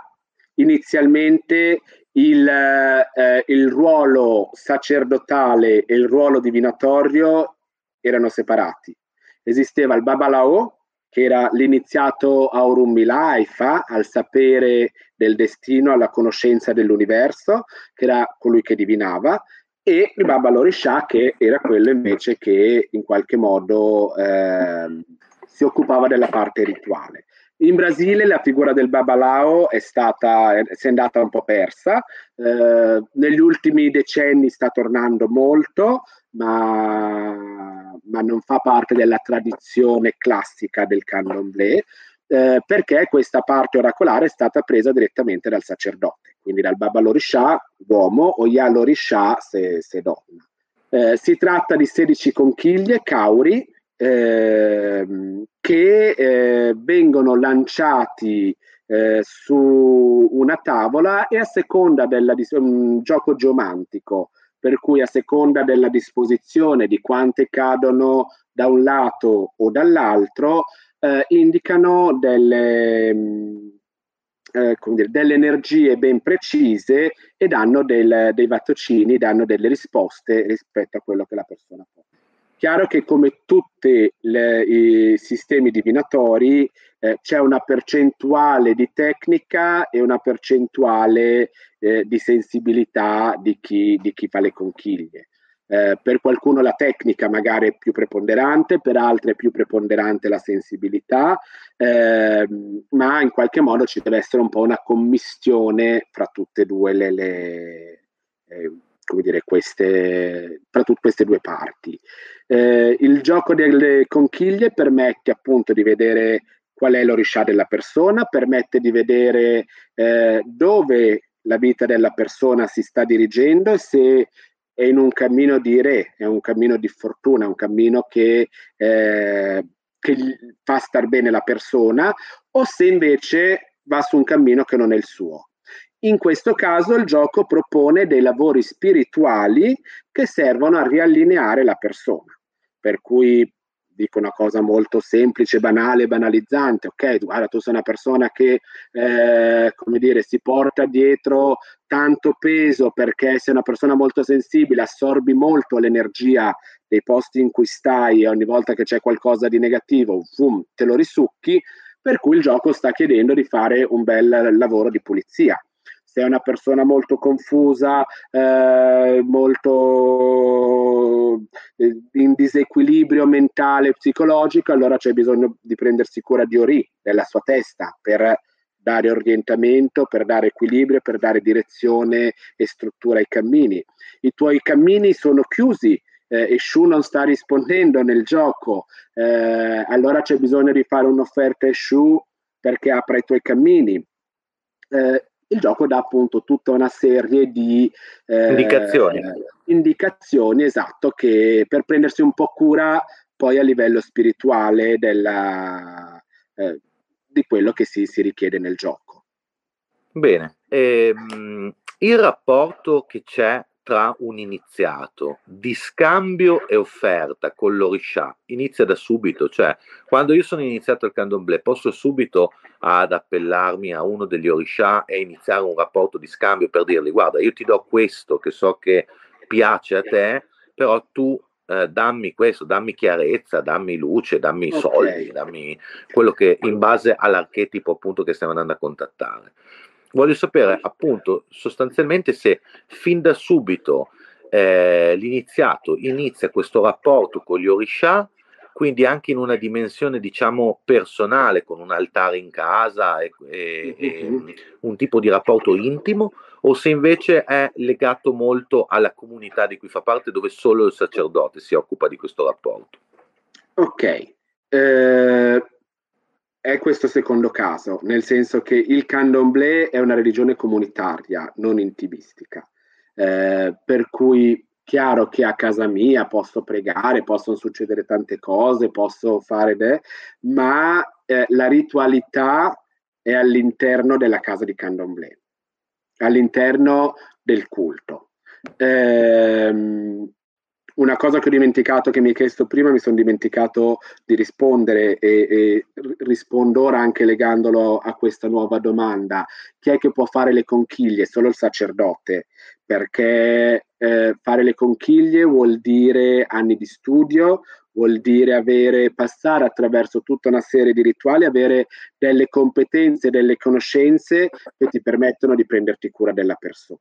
inizialmente il, eh, il ruolo sacerdotale e il ruolo divinatorio erano separati. Esisteva il Babalao, che era l'iniziato a Orunmila, Haifa, al sapere del destino, alla conoscenza dell'universo, che era colui che divinava, e il Baba Lorisha, che era quello invece che in qualche modo eh, si occupava della parte rituale. In Brasile la figura del Babalao è stata, si è andata un po' persa, eh, negli ultimi decenni sta tornando molto, ma, ma, non fa parte della tradizione classica del candomblé, eh, perché questa parte oracolare è stata presa direttamente dal sacerdote, quindi dal Baba Lorisha, uomo, o Ya Lorisha, se, se donna. Eh, si tratta di 16 conchiglie, cauri, Ehm, che eh, vengono lanciati eh, su una tavola e a seconda del um, gioco geomantico, per cui a seconda della disposizione di quante cadono da un lato o dall'altro, eh, indicano delle, mm, eh, dire, delle, energie ben precise e danno del, dei vattocini, danno delle risposte rispetto a quello che la persona può. Chiaro che come tutti i sistemi divinatori eh, c'è una percentuale di tecnica e una percentuale eh, di sensibilità di chi, di chi, fa le conchiglie. Eh, per qualcuno la tecnica magari è più preponderante, per altri è più preponderante la sensibilità, ehm, ma in qualche modo ci deve essere un po' una commistione fra tutte e due le, le eh, come dire, queste, tra tutte queste due parti. Eh, il gioco delle conchiglie permette appunto di vedere qual è l'oriscià della persona, permette di vedere eh, dove la vita della persona si sta dirigendo e se è in un cammino di re, è un cammino di fortuna, è un cammino che, eh, che fa star bene la persona, o se invece va su un cammino che non è il suo. In questo caso il gioco propone dei lavori spirituali che servono a riallineare la persona. Per cui dico una cosa molto semplice, banale, banalizzante, ok, guarda, tu sei una persona che, eh, come dire, si porta dietro tanto peso perché sei una persona molto sensibile, assorbi molto l'energia dei posti in cui stai e ogni volta che c'è qualcosa di negativo, boom, te lo risucchi, per cui il gioco sta chiedendo di fare un bel lavoro di pulizia se è una persona molto confusa, eh, molto eh, in disequilibrio mentale e psicologico, allora c'è bisogno di prendersi cura di Ori, della sua testa, per dare orientamento, per dare equilibrio, per dare direzione e struttura ai cammini. I tuoi cammini sono chiusi, eh, e Shu non sta rispondendo nel gioco, eh, allora c'è bisogno di fare un'offerta a Shu perché apra i tuoi cammini. Eh, il gioco dà appunto tutta una serie di eh, indicazioni. indicazioni, esatto, che per prendersi un po' cura poi a livello spirituale della, eh, di quello che si, si, richiede nel gioco. Bene, ehm, il rapporto che c'è tra un iniziato di scambio e offerta con l'oriscià inizia da subito, cioè quando io sono iniziato al candomblé posso subito ad appellarmi a uno degli oriscià e iniziare un rapporto di scambio per dirgli guarda io ti do questo che so che piace a te, però tu eh, dammi questo, dammi chiarezza, dammi luce, dammi okay. soldi, dammi quello che in base all'archetipo appunto che stiamo andando a contattare. Voglio sapere appunto sostanzialmente se fin da subito eh, l'iniziato inizia questo rapporto con gli Orisha, quindi anche in una dimensione diciamo personale, con un altare in casa e, e, e un tipo di rapporto intimo, o se invece è legato molto alla comunità di cui fa parte, dove solo il sacerdote si occupa di questo rapporto. Ok, eh, è questo secondo caso, nel senso che il candomblé è una religione comunitaria, non intimistica, eh, per cui chiaro che a casa mia posso pregare, possono succedere tante cose, posso fare, de, ma eh, la ritualità è all'interno della casa di candomblé, all'interno del culto. Eh, una cosa che ho dimenticato, che mi hai chiesto prima, mi sono dimenticato di rispondere e, e, rispondo ora anche legandolo a questa nuova domanda. Chi è che può fare le conchiglie? Solo il sacerdote, perché eh, fare le conchiglie vuol dire anni di studio, vuol dire avere, passare attraverso tutta una serie di rituali, avere delle competenze, delle conoscenze che ti permettono di prenderti cura della persona.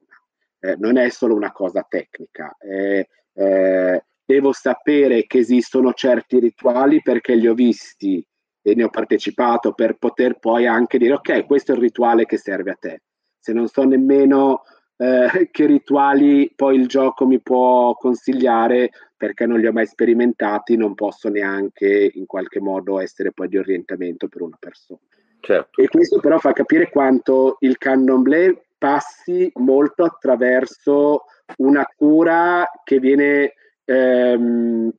Eh, non è solo una cosa tecnica. Eh, eh, devo sapere che esistono certi rituali perché li ho visti e ne ho partecipato per poter poi anche dire ok, questo è il rituale che serve a te. Se non so nemmeno eh, *laughs* che rituali poi il gioco mi può consigliare perché non li ho mai sperimentati, non posso neanche in qualche modo essere poi di orientamento per una persona. Certo. E questo però fa capire quanto il candomblé passi molto attraverso una cura che viene, ehm,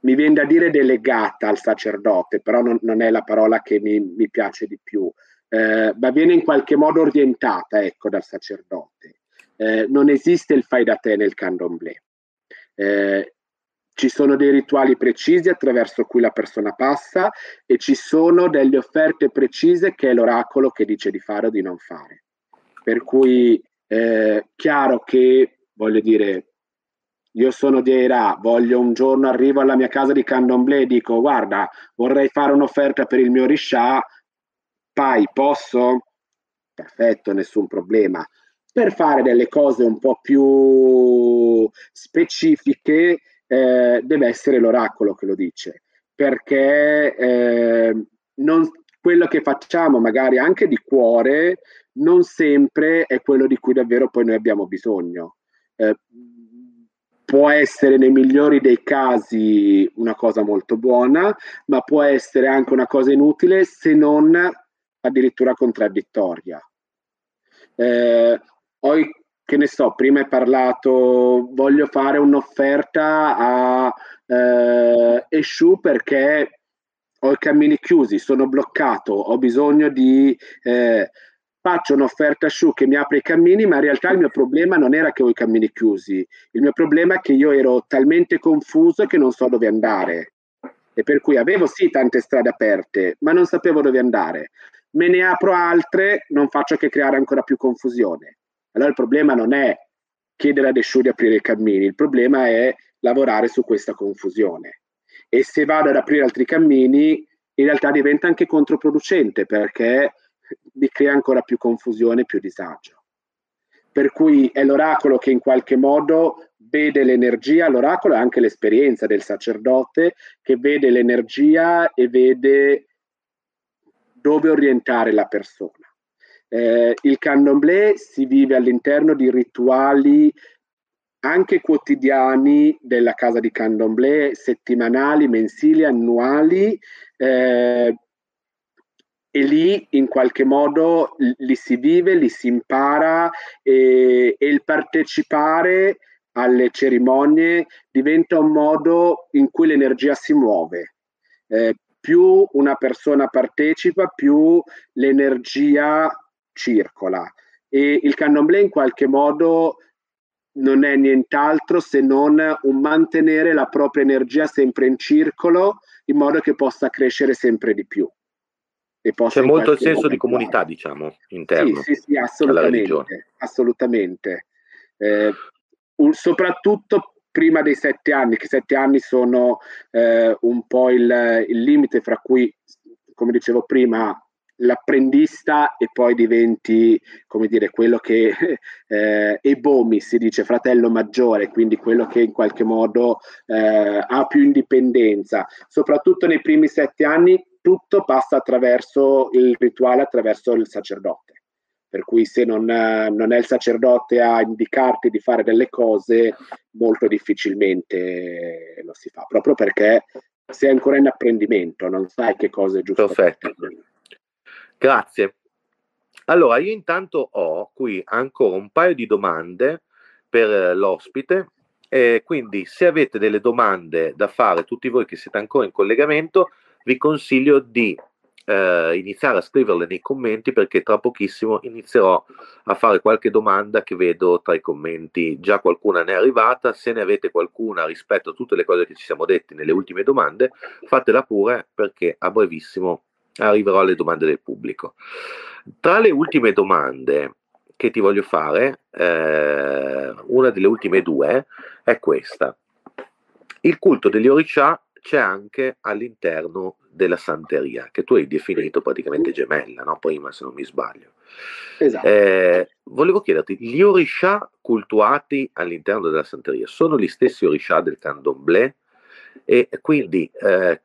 mi viene da dire delegata al sacerdote, però non, non è la parola che mi, mi piace di più, eh, ma viene in qualche modo orientata ecco, dal sacerdote. Eh, non esiste il fai da te nel candomblé. Eh, ci sono dei rituali precisi attraverso cui la persona passa e ci sono delle offerte precise che è l'oracolo che dice di fare o di non fare. Per cui eh, chiaro che, voglio dire, io sono di Eira, voglio un giorno arrivo alla mia casa di Candomblé e dico guarda, vorrei fare un'offerta per il mio Riscià, pai, posso? Perfetto, nessun problema. Per fare delle cose un po' più specifiche eh, deve essere l'oracolo che lo dice, perché eh, non, quello che facciamo magari anche di cuore non sempre è quello di cui davvero poi noi abbiamo bisogno. Eh, può essere nei migliori dei casi una cosa molto buona, ma può essere anche una cosa inutile se non addirittura contraddittoria. Eh, poi, che ne so, prima hai parlato, voglio fare un'offerta a eh, Esciù perché ho i cammini chiusi, sono bloccato, ho bisogno di... Eh, faccio un'offerta su che mi apre i cammini, ma in realtà il mio problema non era che ho i cammini chiusi, il mio problema è che io ero talmente confuso che non so dove andare. E per cui avevo sì tante strade aperte, ma non sapevo dove andare. Me ne apro altre, non faccio che creare ancora più confusione. Allora il problema non è chiedere ad Esciù di aprire i cammini, il problema è lavorare su questa confusione. E se vado ad aprire altri cammini, in realtà diventa anche controproducente perché vi crea ancora più confusione, più disagio. Per cui è l'oracolo che in qualche modo vede l'energia, l'oracolo è anche l'esperienza del sacerdote che vede l'energia e vede dove orientare la persona. Eh, il candomblé si vive all'interno di rituali anche quotidiani della casa di candomblé, settimanali, mensili, annuali, eh, e lì in qualche modo li si vive, li si impara e, e il partecipare alle cerimonie diventa un modo in cui l'energia si muove. Eh, più una persona partecipa, più l'energia circola. E il candomblé in qualche modo non è nient'altro se non un mantenere la propria energia sempre in circolo in modo che possa crescere sempre di più. C'è molto il senso di comunità, diciamo, interno. Sì, sì, sì assolutamente. assolutamente. Eh, un, soprattutto prima dei sette anni, che sette anni sono eh, un po' il, il limite fra cui, come dicevo prima, l'apprendista e poi diventi, come dire, quello che *laughs* eh, Ebomi si dice fratello maggiore, quindi quello che in qualche modo eh, ha più indipendenza. Soprattutto nei primi sette anni tutto passa attraverso il rituale, attraverso il sacerdote. Per cui se non, non è il sacerdote a indicarti di fare delle cose, molto difficilmente lo si fa, proprio perché sei ancora in apprendimento, non sai che cosa è giusto. Perfetto. Grazie. Allora, io intanto ho qui ancora un paio di domande per l'ospite, e quindi se avete delle domande da fare, tutti voi che siete ancora in collegamento, vi consiglio di eh, iniziare a scriverle nei commenti perché tra pochissimo inizierò a fare qualche domanda che vedo tra i commenti. Già qualcuna ne è arrivata, se ne avete qualcuna rispetto a tutte le cose che ci siamo detti nelle ultime domande, fatela pure perché a brevissimo arriverò alle domande del pubblico. Tra le ultime domande che ti voglio fare, eh, una delle ultime due è questa. Il culto degli Orisha c'è anche all'interno della santeria, che tu hai definito praticamente gemella, no? prima se non mi sbaglio. Esatto. Eh, volevo chiederti, gli Orisha cultuati all'interno della santeria sono gli stessi Orisha del candomblé? E quindi eh,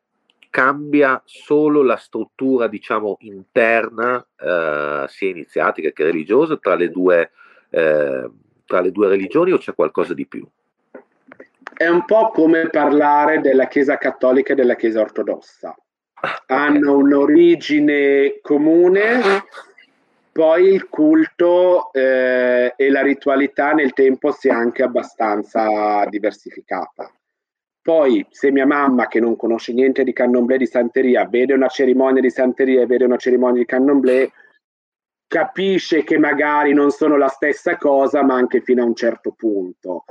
cambia solo la struttura, diciamo, interna, eh, sia iniziatica che religiosa, tra le, due, eh, tra le due religioni o c'è qualcosa di più? È un po' come parlare della Chiesa cattolica e della Chiesa ortodossa. Ah, Hanno un'origine comune, poi il culto eh, e la ritualità nel tempo si è anche abbastanza diversificata. Poi, se mia mamma, che non conosce niente di candomblé di santeria, vede una cerimonia di santeria e vede una cerimonia di candomblé, capisce che magari non sono la stessa cosa, ma anche fino a un certo punto.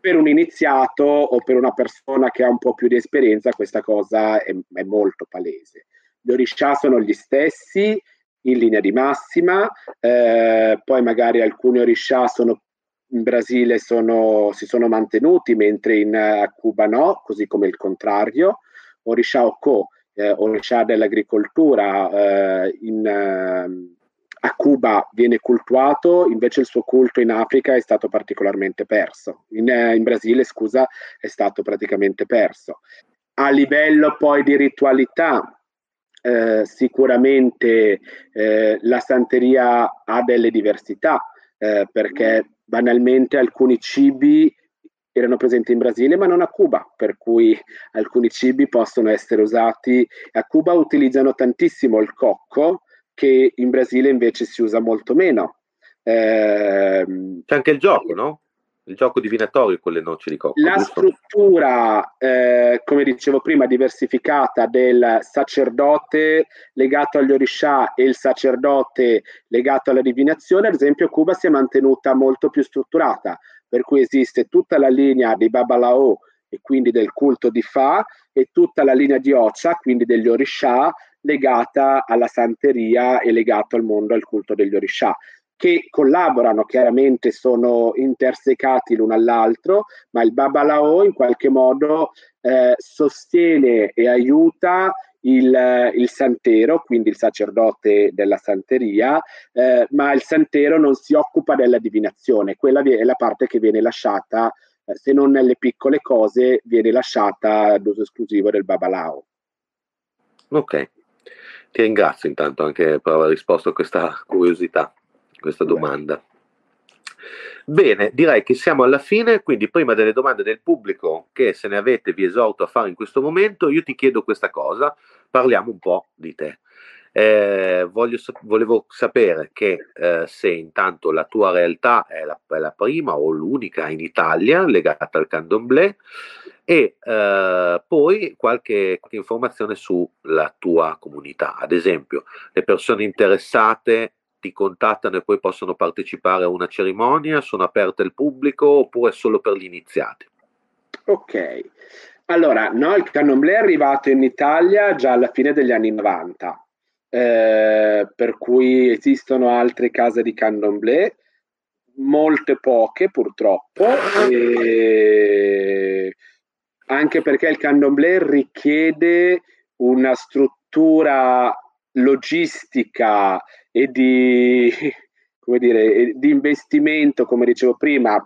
Per un iniziato o per una persona che ha un po' più di esperienza, questa cosa è, è molto palese. Gli oriscià sono gli stessi in linea di massima, eh, poi magari alcuni oriscià sono in Brasile sono, si sono mantenuti, mentre in uh, Cuba no, così come il contrario. Orisha Oko, eh, Orisha dell'agricoltura, eh, in, eh, a Cuba viene cultuato, invece il suo culto in Africa è stato particolarmente perso. In, eh, in Brasile, scusa, è stato praticamente perso. A livello poi di ritualità, eh, sicuramente eh, la santeria ha delle diversità, eh, perché banalmente alcuni cibi erano presenti in Brasile ma non a Cuba, per cui alcuni cibi possono essere usati. A Cuba utilizzano tantissimo il cocco, che in Brasile invece si usa molto meno. Eh, C'è anche il gioco, no? il gioco divinatorio con le noci di cocco. La giusto? struttura, eh, come dicevo prima, diversificata del sacerdote legato agli orisha e il sacerdote legato alla divinazione, ad esempio Cuba si è mantenuta molto più strutturata, per cui esiste tutta la linea di Babalao e quindi del culto di Fa e tutta la linea di Ocha, quindi degli orisha, legata alla santeria e legato al mondo, al culto degli orisha che collaborano, chiaramente sono intersecati l'uno all'altro, ma il Babalao in qualche modo eh, sostiene e aiuta il, il, santero, quindi il sacerdote della santeria, eh, ma il santero non si occupa della divinazione, quella è la parte che viene lasciata, eh, se non nelle piccole cose, viene lasciata ad uso esclusivo del Babalao. Ok, ti ringrazio intanto anche per aver risposto a questa curiosità questa domanda. Bene, direi che siamo alla fine, quindi prima delle domande del pubblico che se ne avete vi esorto a fare in questo momento, io ti chiedo questa cosa, parliamo un po' di te. Eh, voglio, volevo sapere che eh, se intanto la tua realtà è la, è la, prima o l'unica in Italia legata al candomblé e eh, poi qualche, qualche informazione sulla tua comunità, ad esempio le persone interessate ti contattano e poi possono partecipare a una cerimonia? Sono aperte al pubblico oppure solo per gli iniziati? Ok, allora no, il Candomblé è arrivato in Italia già alla fine degli anni 90, eh, per cui esistono altre case di Candomblé, molte poche purtroppo, e anche perché il Candomblé richiede una struttura logistica e di, *laughs* come dire, di investimento, come dicevo prima,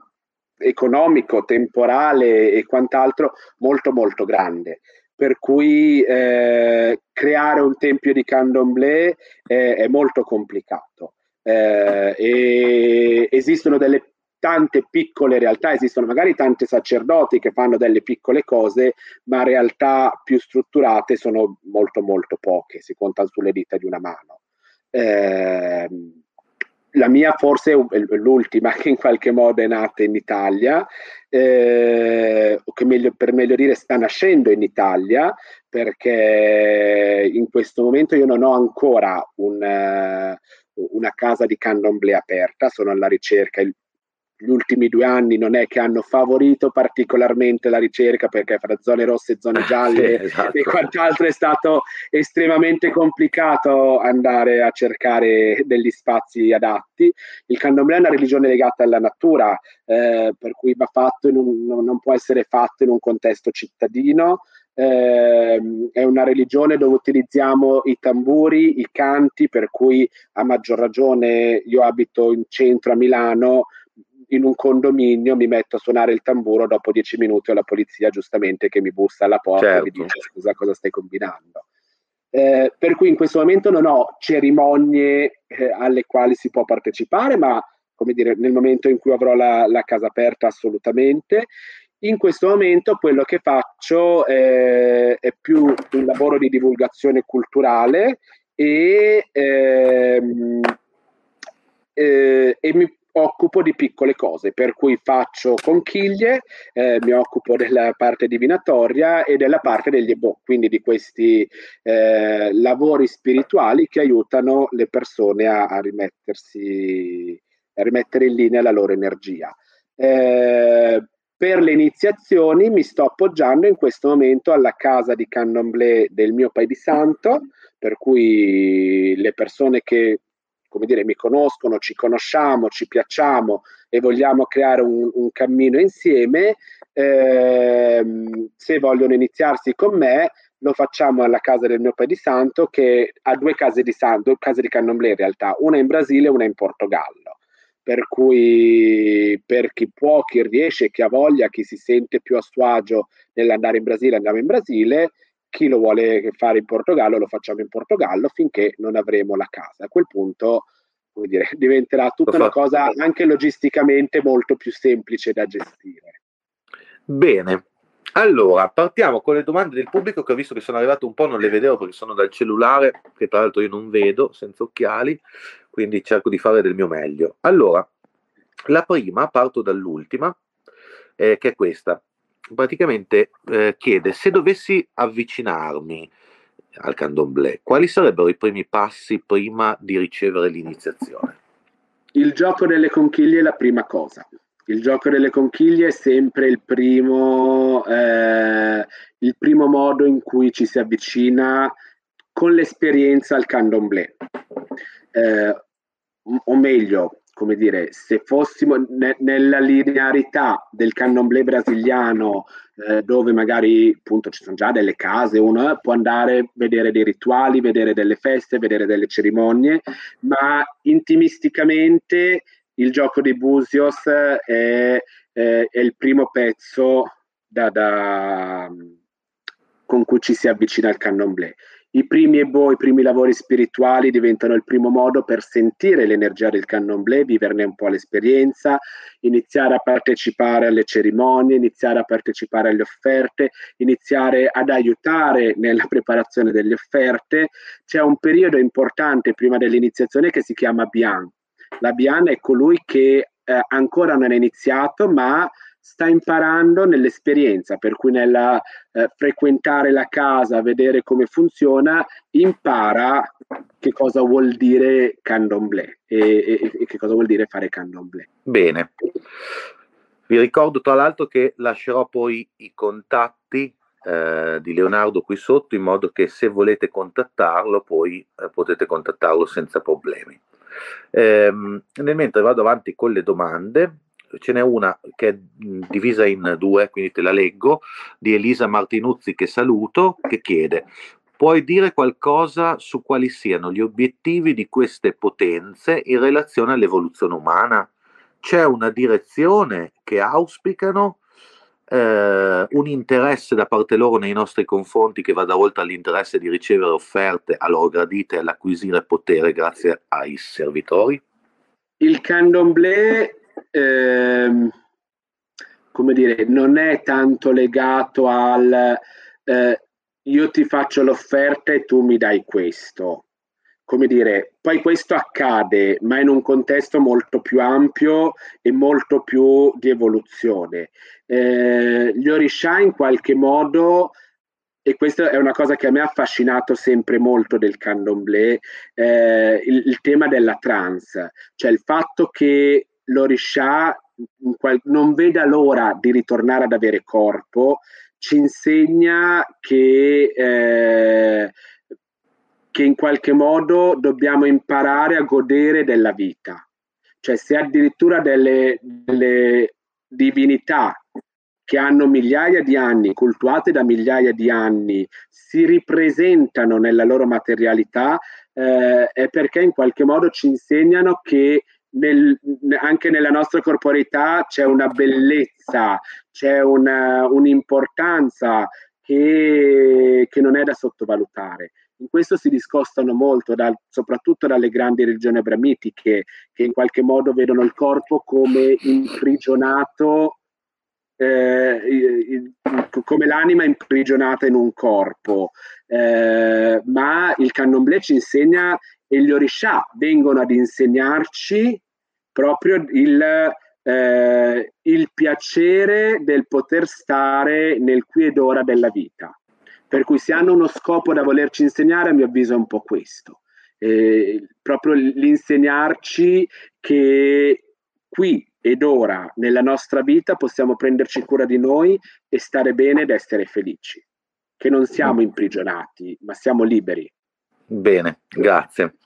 economico, temporale e quant'altro molto molto grande. Per cui eh, creare un tempio di candomblé eh, è molto complicato. Eh, e esistono delle tante piccole realtà, esistono magari tanti sacerdoti che fanno delle piccole cose, ma realtà più strutturate sono molto molto poche, si contano sulle dita di una mano. Eh, la mia forse è l'ultima che in qualche modo è nata in Italia, eh, o che meglio, per meglio dire sta nascendo in Italia, perché in questo momento io non ho ancora un, uh, una casa di candomblé aperta, sono alla ricerca, il gli ultimi due anni non è che hanno favorito particolarmente la ricerca perché fra zone rosse e zone *laughs* gialle sì, esatto. e quant'altro è stato estremamente complicato andare a cercare degli spazi adatti. Il candomblé è una religione legata alla natura, eh, per cui va fatto un, non può essere fatto in un contesto cittadino, eh, è una religione dove utilizziamo i tamburi, i canti, per cui a maggior ragione io abito in centro a Milano, in un condominio mi metto a suonare il tamburo, dopo dieci minuti ho la polizia giustamente che mi bussa alla porta certo. e mi certo. dice scusa cosa stai combinando. Eh, per cui in questo momento non ho cerimonie eh, alle quali si può partecipare, ma come dire, nel momento in cui avrò la, la casa aperta assolutamente. In questo momento quello che faccio eh, è più un lavoro di divulgazione culturale e, ehm, eh, e mi occupo di piccole cose, per cui faccio conchiglie, eh, mi occupo della parte divinatoria e della parte degli ebo, quindi di questi eh, lavori spirituali che aiutano le persone a, a, rimettersi, a rimettere in linea la loro energia. Eh, per le iniziazioni mi sto appoggiando in questo momento alla casa di Candomblé del mio Pai di Santo, per cui le persone che come dire, mi conoscono, ci conosciamo, ci piacciamo e vogliamo creare un, un cammino insieme, ehm, se vogliono iniziarsi con me, lo facciamo alla casa del mio Santo che ha due case di santo, due case di candomblé in realtà, una in Brasile e una in Portogallo. Per cui per chi può, chi riesce, chi ha voglia, chi si sente più a suo agio nell'andare in Brasile, andiamo in Brasile chi lo vuole fare in Portogallo lo facciamo in Portogallo finché non avremo la casa. A quel punto come dire, *laughs* diventerà tutta una cosa anche logisticamente molto più semplice da gestire. Bene, allora partiamo con le domande del pubblico che ho visto che sono arrivate un po', non le vedevo perché sono dal cellulare, che tra l'altro io non vedo senza occhiali, quindi cerco di fare del mio meglio. Allora, la prima, parto dall'ultima, eh, che è questa praticamente eh, chiede se dovessi avvicinarmi al candomblé, quali sarebbero i primi passi prima di ricevere l'iniziazione? Il gioco delle conchiglie è la prima cosa. Il gioco delle conchiglie è sempre il primo, eh, il primo modo in cui ci si avvicina con l'esperienza al candomblé. Eh, o meglio, come dire, se fossimo ne, nella linearità del candomblé brasiliano, eh, dove magari appunto ci sono già delle case, uno eh, può andare a vedere dei rituali, vedere delle feste, vedere delle cerimonie, ma intimisticamente il gioco di Busios è, è, è il primo pezzo da, da, con cui ci si avvicina al candomblé i primi ebo, i primi lavori spirituali diventano il primo modo per sentire l'energia del candomblé, viverne un po' l'esperienza, iniziare a partecipare alle cerimonie, iniziare a partecipare alle offerte, iniziare ad aiutare nella preparazione delle offerte. C'è un periodo importante prima dell'iniziazione che si chiama Bian. La Bian è colui che eh, ancora non è iniziato, ma sta imparando nell'esperienza, per cui nel eh, frequentare la casa, vedere come funziona, impara che cosa vuol dire candomblé e, e, e che cosa vuol dire fare candomblé. Bene. Vi ricordo tra l'altro che lascerò poi i contatti eh, di Leonardo qui sotto in modo che se volete contattarlo poi eh, potete contattarlo senza problemi. Ehm, nel mentre vado avanti con le domande, ce n'è una che è divisa in due, quindi te la leggo, di Elisa Martinuzzi che saluto, che chiede Puoi dire qualcosa su quali siano gli obiettivi di queste potenze in relazione all'evoluzione umana? C'è una direzione che auspicano? Eh, un interesse da parte loro nei nostri confronti che vada oltre all'interesse di ricevere offerte a loro gradite e all'acquisire potere grazie ai servitori? Il candomblé ehm, come dire, non è tanto legato al eh, io ti faccio l'offerta e tu mi dai questo. Come dire, poi questo accade, ma in un contesto molto più ampio e molto più di evoluzione. Eh, gli Orisha in qualche modo e questa è una cosa che a me ha affascinato sempre molto del candomblé, eh, il, il, tema della trance, cioè il fatto che l'Orisha non veda l'ora di ritornare ad avere corpo, ci insegna che, eh, che in qualche modo dobbiamo imparare a godere della vita. Cioè se addirittura delle, delle divinità che hanno migliaia di anni, cultuate da migliaia di anni, si ripresentano nella loro materialità, eh, è perché in qualche modo ci insegnano che nel, anche nella nostra corporeità c'è una bellezza, c'è una, un'importanza che, che, non è da sottovalutare. In questo si discostano molto, dal, soprattutto dalle grandi religioni abramitiche, che in qualche modo vedono il corpo come imprigionato, eh, come l'anima imprigionata in un corpo. Eh, ma il candomblé ci insegna e gli orisha vengono ad insegnarci proprio il, eh, il piacere del poter stare nel qui ed ora della vita. Per cui se hanno uno scopo da volerci insegnare, a mio avviso è un po' questo. Eh, proprio l'insegnarci che qui ed ora nella nostra vita possiamo prenderci cura di noi e stare bene ed essere felici, che non siamo imprigionati, ma siamo liberi. Bene, grazie.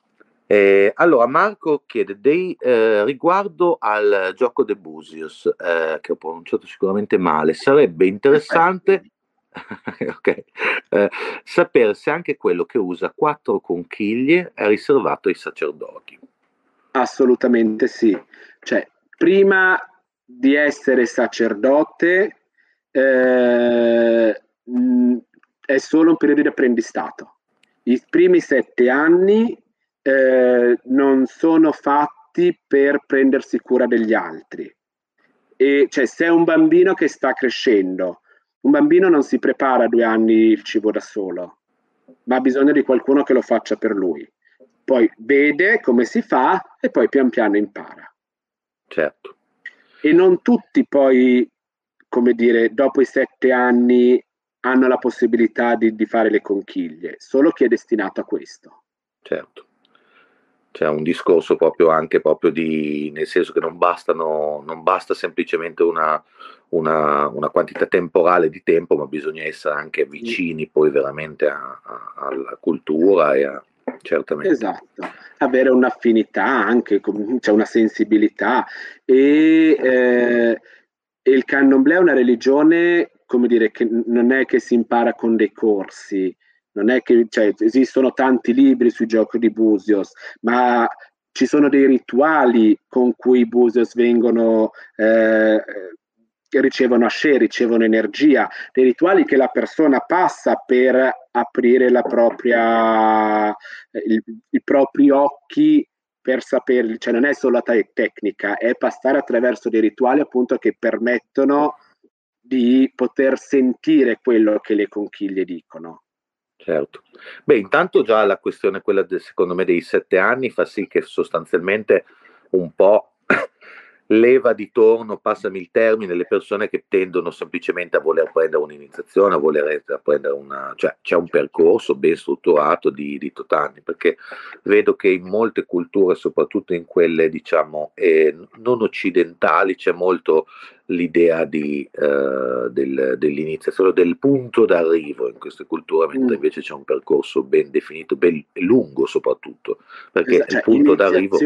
Eh, allora, Marco chiede dei, eh, riguardo al gioco De Busius, eh, che ho pronunciato sicuramente male, sarebbe interessante *laughs* okay, eh, sapere se anche quello che usa quattro conchiglie è riservato ai sacerdoti. Assolutamente sì. Cioè, prima di essere sacerdote eh, è solo un periodo di apprendistato. I primi sette anni eh, non sono fatti per prendersi cura degli altri. E cioè, se è un bambino che sta crescendo, un bambino non si prepara a due anni il cibo da solo, ma ha bisogno di qualcuno che lo faccia per lui. Poi vede come si fa e poi pian piano impara. Certo. E non tutti poi, come dire, dopo i sette anni hanno la possibilità di, di fare le conchiglie, solo chi è destinato a questo. Certo c'è un discorso proprio anche proprio di, nel senso che non, bastano, non basta semplicemente una, una, una, quantità temporale di tempo, ma bisogna essere anche vicini poi veramente a, a, alla cultura e a, certamente. Esatto, avere un'affinità anche, c'è una sensibilità. E, eh, e il candomblé è una religione, come dire, che non è che si impara con dei corsi, non è che cioè, esistono tanti libri sui giochi di Busios, ma ci sono dei rituali con cui i Busios vengono eh, ricevono asce, ricevono energia, dei rituali che la persona passa per aprire la propria, il, i propri occhi per saperli, cioè non è solo la tecnica, è passare attraverso dei rituali appunto che permettono di poter sentire quello che le conchiglie dicono. Certo. Beh, intanto già la questione, quella del, secondo me, dei sette anni fa sì che sostanzialmente un po' *coughs* leva di torno, passami il termine, le persone che tendono semplicemente a voler prendere un'iniziazione, a voler prendere una, cioè c'è un percorso ben strutturato di, di Totani, perché vedo che in molte culture, soprattutto in quelle diciamo eh, non occidentali, c'è molto l'idea di, eh, del, dell'iniziazione, del punto d'arrivo in queste culture, mentre mm. invece c'è un percorso ben definito, ben lungo soprattutto, perché esatto, il cioè, punto d'arrivo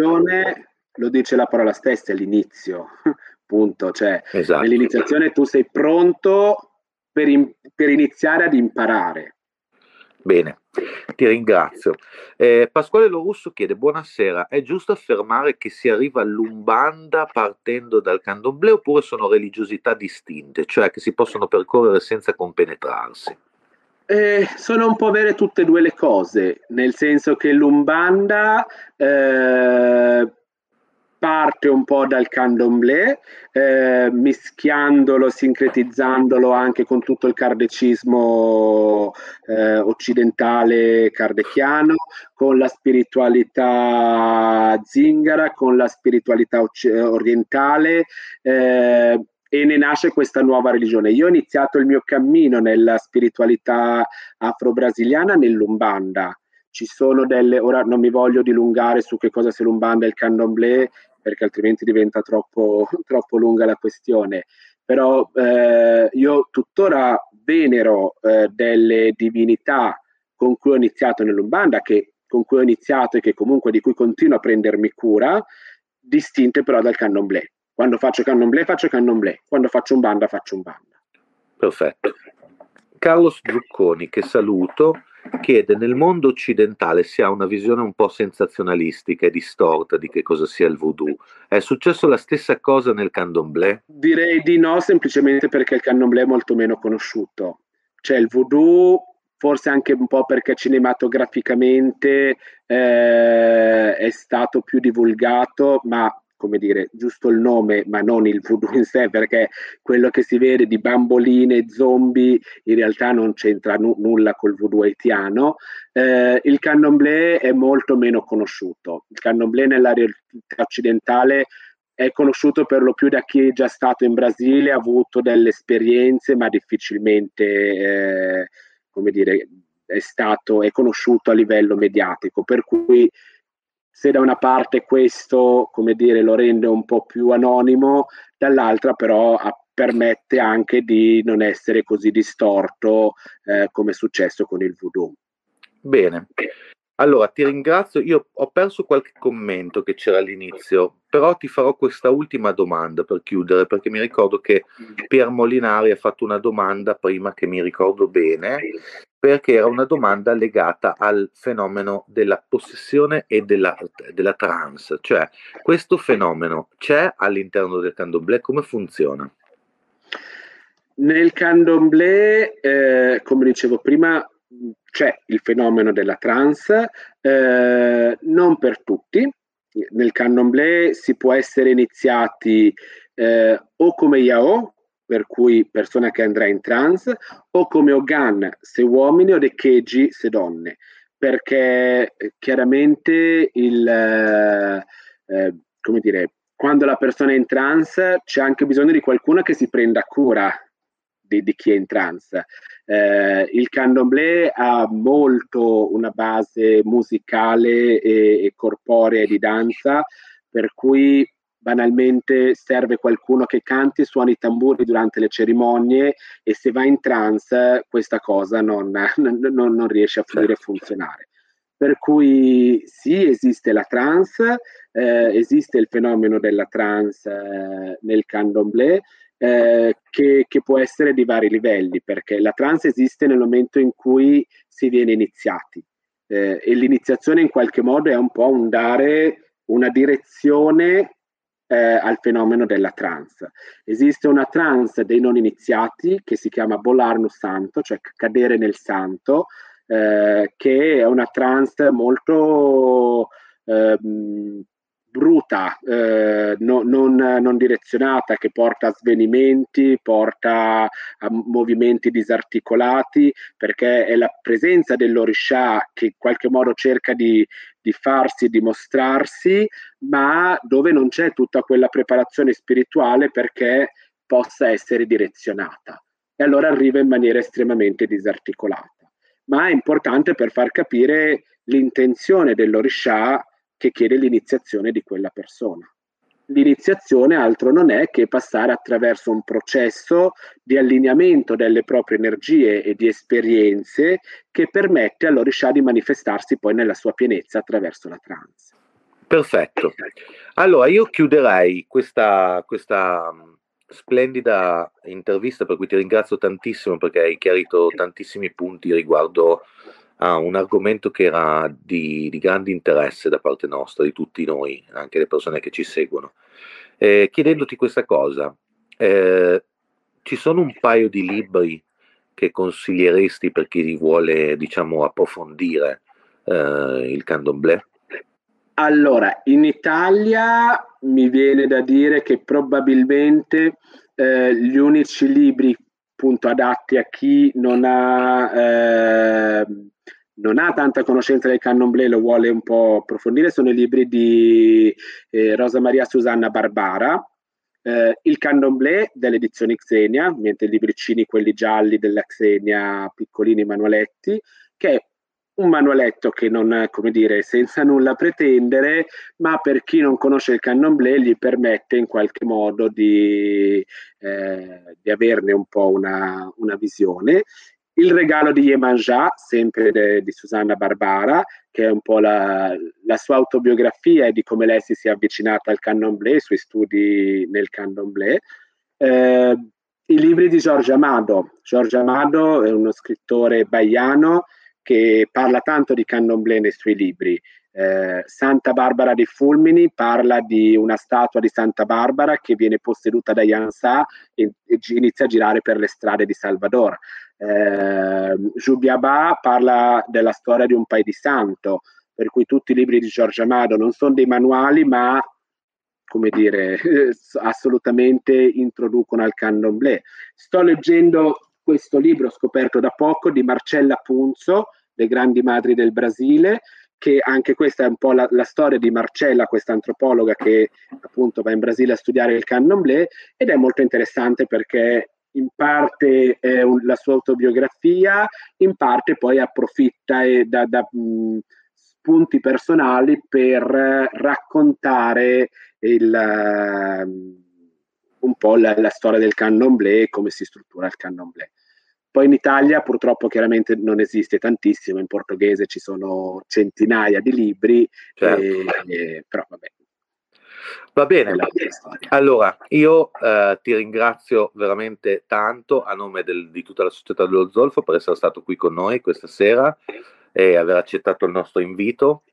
lo dice la parola stessa, è l'inizio, *laughs* punto. Cioè, esatto. nell'iniziazione tu sei pronto per, in, per, iniziare ad imparare. Bene, ti ringrazio. Eh, Pasquale Lorusso chiede, buonasera, è giusto affermare che si arriva all'Umbanda partendo dal candomblé oppure sono religiosità distinte, cioè che si possono percorrere senza compenetrarsi? Eh, sono un po' vere tutte e due le cose, nel senso che l'Umbanda eh, parte un po' dal candomblé, eh, mischiandolo, sincretizzandolo anche con tutto il cardecismo eh, occidentale cardechiano, con la spiritualità zingara, con la spiritualità occ- orientale. Eh, e ne nasce questa nuova religione. Io ho iniziato il mio cammino nella spiritualità afro-brasiliana nell'Umbanda. Ci sono delle, ora non mi voglio dilungare su che cosa sia l'Umbanda e il candomblé, perché altrimenti diventa troppo, *laughs* troppo lunga la questione. Però eh, io tuttora venero eh, delle divinità con cui ho iniziato nell'Umbanda, che, con cui ho iniziato e che comunque di cui continuo a prendermi cura, distinte però dal candomblé. Quando faccio candomblé faccio candomblé, quando faccio un banda faccio un banda. Perfetto. Carlos Zucconi, che saluto, chiede nel mondo occidentale si ha una visione un po' sensazionalistica e distorta di che cosa sia il voodoo. È successo la stessa cosa nel candomblé? Direi di no, semplicemente perché il candomblé è molto meno conosciuto. Cioè il voodoo, forse anche un po' perché cinematograficamente eh, è stato più divulgato, ma come dire, giusto il nome, ma non il voodoo in sé, perché quello che si vede di bamboline zombie in realtà non c'entra nu- nulla col voodoo haitiano. Eh, il candomblé è molto meno conosciuto. Il candomblé nella realtà occidentale è conosciuto per lo più da chi è già stato in Brasile, ha avuto delle esperienze, ma difficilmente, eh, come dire, è stato, è conosciuto a livello mediatico, per cui se da una parte questo, come dire, lo rende un po' più anonimo, dall'altra però permette anche di non essere così distorto eh, come è successo con il voodoo. Bene. Allora, ti ringrazio. Io ho perso qualche commento che c'era all'inizio, però ti farò questa ultima domanda per chiudere, perché mi ricordo che Pier Molinari ha fatto una domanda prima che mi ricordo bene, perché era una domanda legata al fenomeno della possessione e della, della trance, cioè questo fenomeno c'è all'interno del candomblé, come funziona? Nel candomblé, eh, come dicevo prima, c'è il fenomeno della trance, eh, non per tutti. Nel candomblé si può essere iniziati eh, o come Yao, per cui persona che andrà in trance, o come Ogan se uomini o Dekeji se donne, perché eh, chiaramente il, eh, eh, come dire, quando la persona è in trance c'è anche bisogno di qualcuno che si prenda cura di, di chi è in trance. Eh, il candomblé ha molto una base musicale e, e corporea di danza, per cui banalmente serve qualcuno che canti e suoni i tamburi durante le cerimonie e se va in trance questa cosa non, *laughs* non, non riesce a fluire e certo. funzionare. Per cui sì, esiste la trance, eh, esiste il fenomeno della trance eh, nel candomblé, eh, che, che, può essere di vari livelli, perché la trance esiste nel momento in cui si viene iniziati eh, e l'iniziazione in qualche modo è un po' un dare una direzione eh, al fenomeno della trance. Esiste una trance dei non iniziati che si chiama Bolarno Santo, cioè cadere nel santo, eh, che è una trance molto eh, bruta, eh, no, non, non, direzionata, che porta a svenimenti, porta a movimenti disarticolati, perché è la presenza dell'oriscià che in qualche modo cerca di, di farsi dimostrarsi, ma dove non c'è tutta quella preparazione spirituale perché possa essere direzionata. E allora arriva in maniera estremamente disarticolata. Ma è importante per far capire l'intenzione dell'oriscià che chiede l'iniziazione di quella persona. L'iniziazione altro non è che passare attraverso un processo di allineamento delle proprie energie e di esperienze che permette all'Orisha di manifestarsi poi nella sua pienezza attraverso la trance. Perfetto. Allora io chiuderei questa, questa mm, splendida intervista per cui ti ringrazio tantissimo perché hai chiarito tantissimi punti riguardo a un argomento che era di, di, grande interesse da parte nostra, di tutti noi, anche le persone che ci seguono. Eh, chiedendoti questa cosa, eh, ci sono un paio di libri che consiglieresti per chi vuole, diciamo, approfondire eh, il candomblé? Allora, in Italia mi viene da dire che probabilmente eh, gli unici libri appunto adatti a chi non ha eh, non ha tanta conoscenza del candomblé, lo vuole un po' approfondire, sono i libri di eh, Rosa Maria Susanna Barbara, eh, il candomblé dell'edizione Xenia, niente libricini quelli gialli della Xenia, piccolini manualetti, che è un manualetto che non, come dire, senza nulla pretendere, ma per chi non conosce il candomblé gli permette in qualche modo di, eh, di averne un po' una, una visione. Il regalo di Yemanja, sempre de, di Susanna Barbara, che è un po' la, la, sua autobiografia e di come lei si sia avvicinata al candomblé, i suoi studi nel candomblé. Eh, I libri di Giorgio Amado. Giorgio Amado è uno scrittore baiano che parla tanto di candomblé nei suoi libri. Eh, Santa Barbara dei Fulmini parla di una statua di Santa Barbara che viene posseduta da Yansa e, e inizia a girare per le strade di Salvador. Eh, Jubiaba parla della storia di un paio di santo, per cui tutti i libri di Giorgio Amado non sono dei manuali, ma come dire, *laughs* assolutamente introducono al candomblé. Sto leggendo questo libro scoperto da poco di Marcella Punzo, Le grandi madri del Brasile, che anche questa è un po' la, la storia di Marcella, questa antropologa che appunto va in Brasile a studiare il candomblé ed è molto interessante perché in parte è un, la sua autobiografia, in parte poi approfitta da, da mh, spunti personali per raccontare il, uh, un po' la, la, storia del candomblé e come si struttura il candomblé. Poi in Italia purtroppo chiaramente non esiste tantissimo, in portoghese ci sono centinaia di libri, certo. e, e, però vabbè. Va bene, allora io eh, ti ringrazio veramente tanto a nome del, di tutta la società dello Zolfo per essere stato qui con noi questa sera e aver accettato il nostro invito.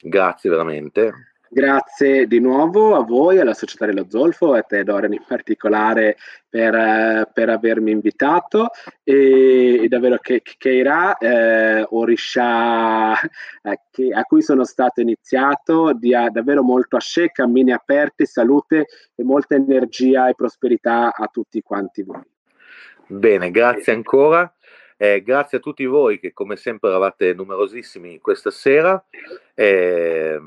Grazie veramente. Grazie di nuovo a voi, alla Società dello Zolfo e a te Dorian in particolare per, per avermi invitato e, e davvero che, che era eh, Orisha eh, che, a cui sono stato iniziato dia davvero molto asce, cammini aperti, salute e molta energia e prosperità a tutti quanti voi. Bene, grazie ancora. Eh, grazie a tutti voi che come sempre eravate numerosissimi questa sera. Eh,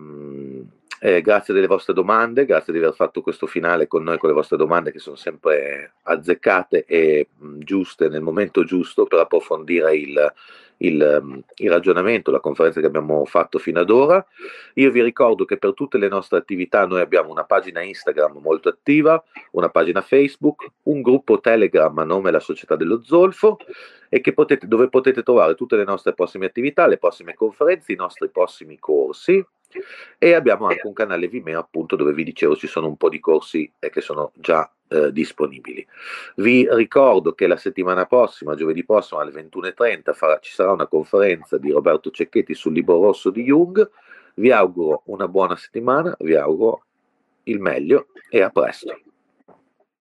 eh, grazie delle vostre domande, grazie di aver fatto questo finale con noi con le vostre domande che sono sempre azzeccate e mh, giuste nel momento giusto per approfondire il, il, il, ragionamento, la conferenza che abbiamo fatto fino ad ora. Io vi ricordo che per tutte le nostre attività noi abbiamo una pagina Instagram molto attiva, una pagina Facebook, un gruppo Telegram a nome La Società dello Zolfo e potete, dove potete trovare tutte le nostre prossime attività, le prossime conferenze, i nostri prossimi corsi e abbiamo anche un canale Vimeo appunto dove vi dicevo ci sono un po' di corsi eh, che sono già eh, disponibili. Vi ricordo che la settimana prossima, giovedì prossimo alle 21.30 farà, ci sarà una conferenza di Roberto Cecchetti sul libro rosso di Jung. Vi auguro una buona settimana, vi auguro il meglio e a presto.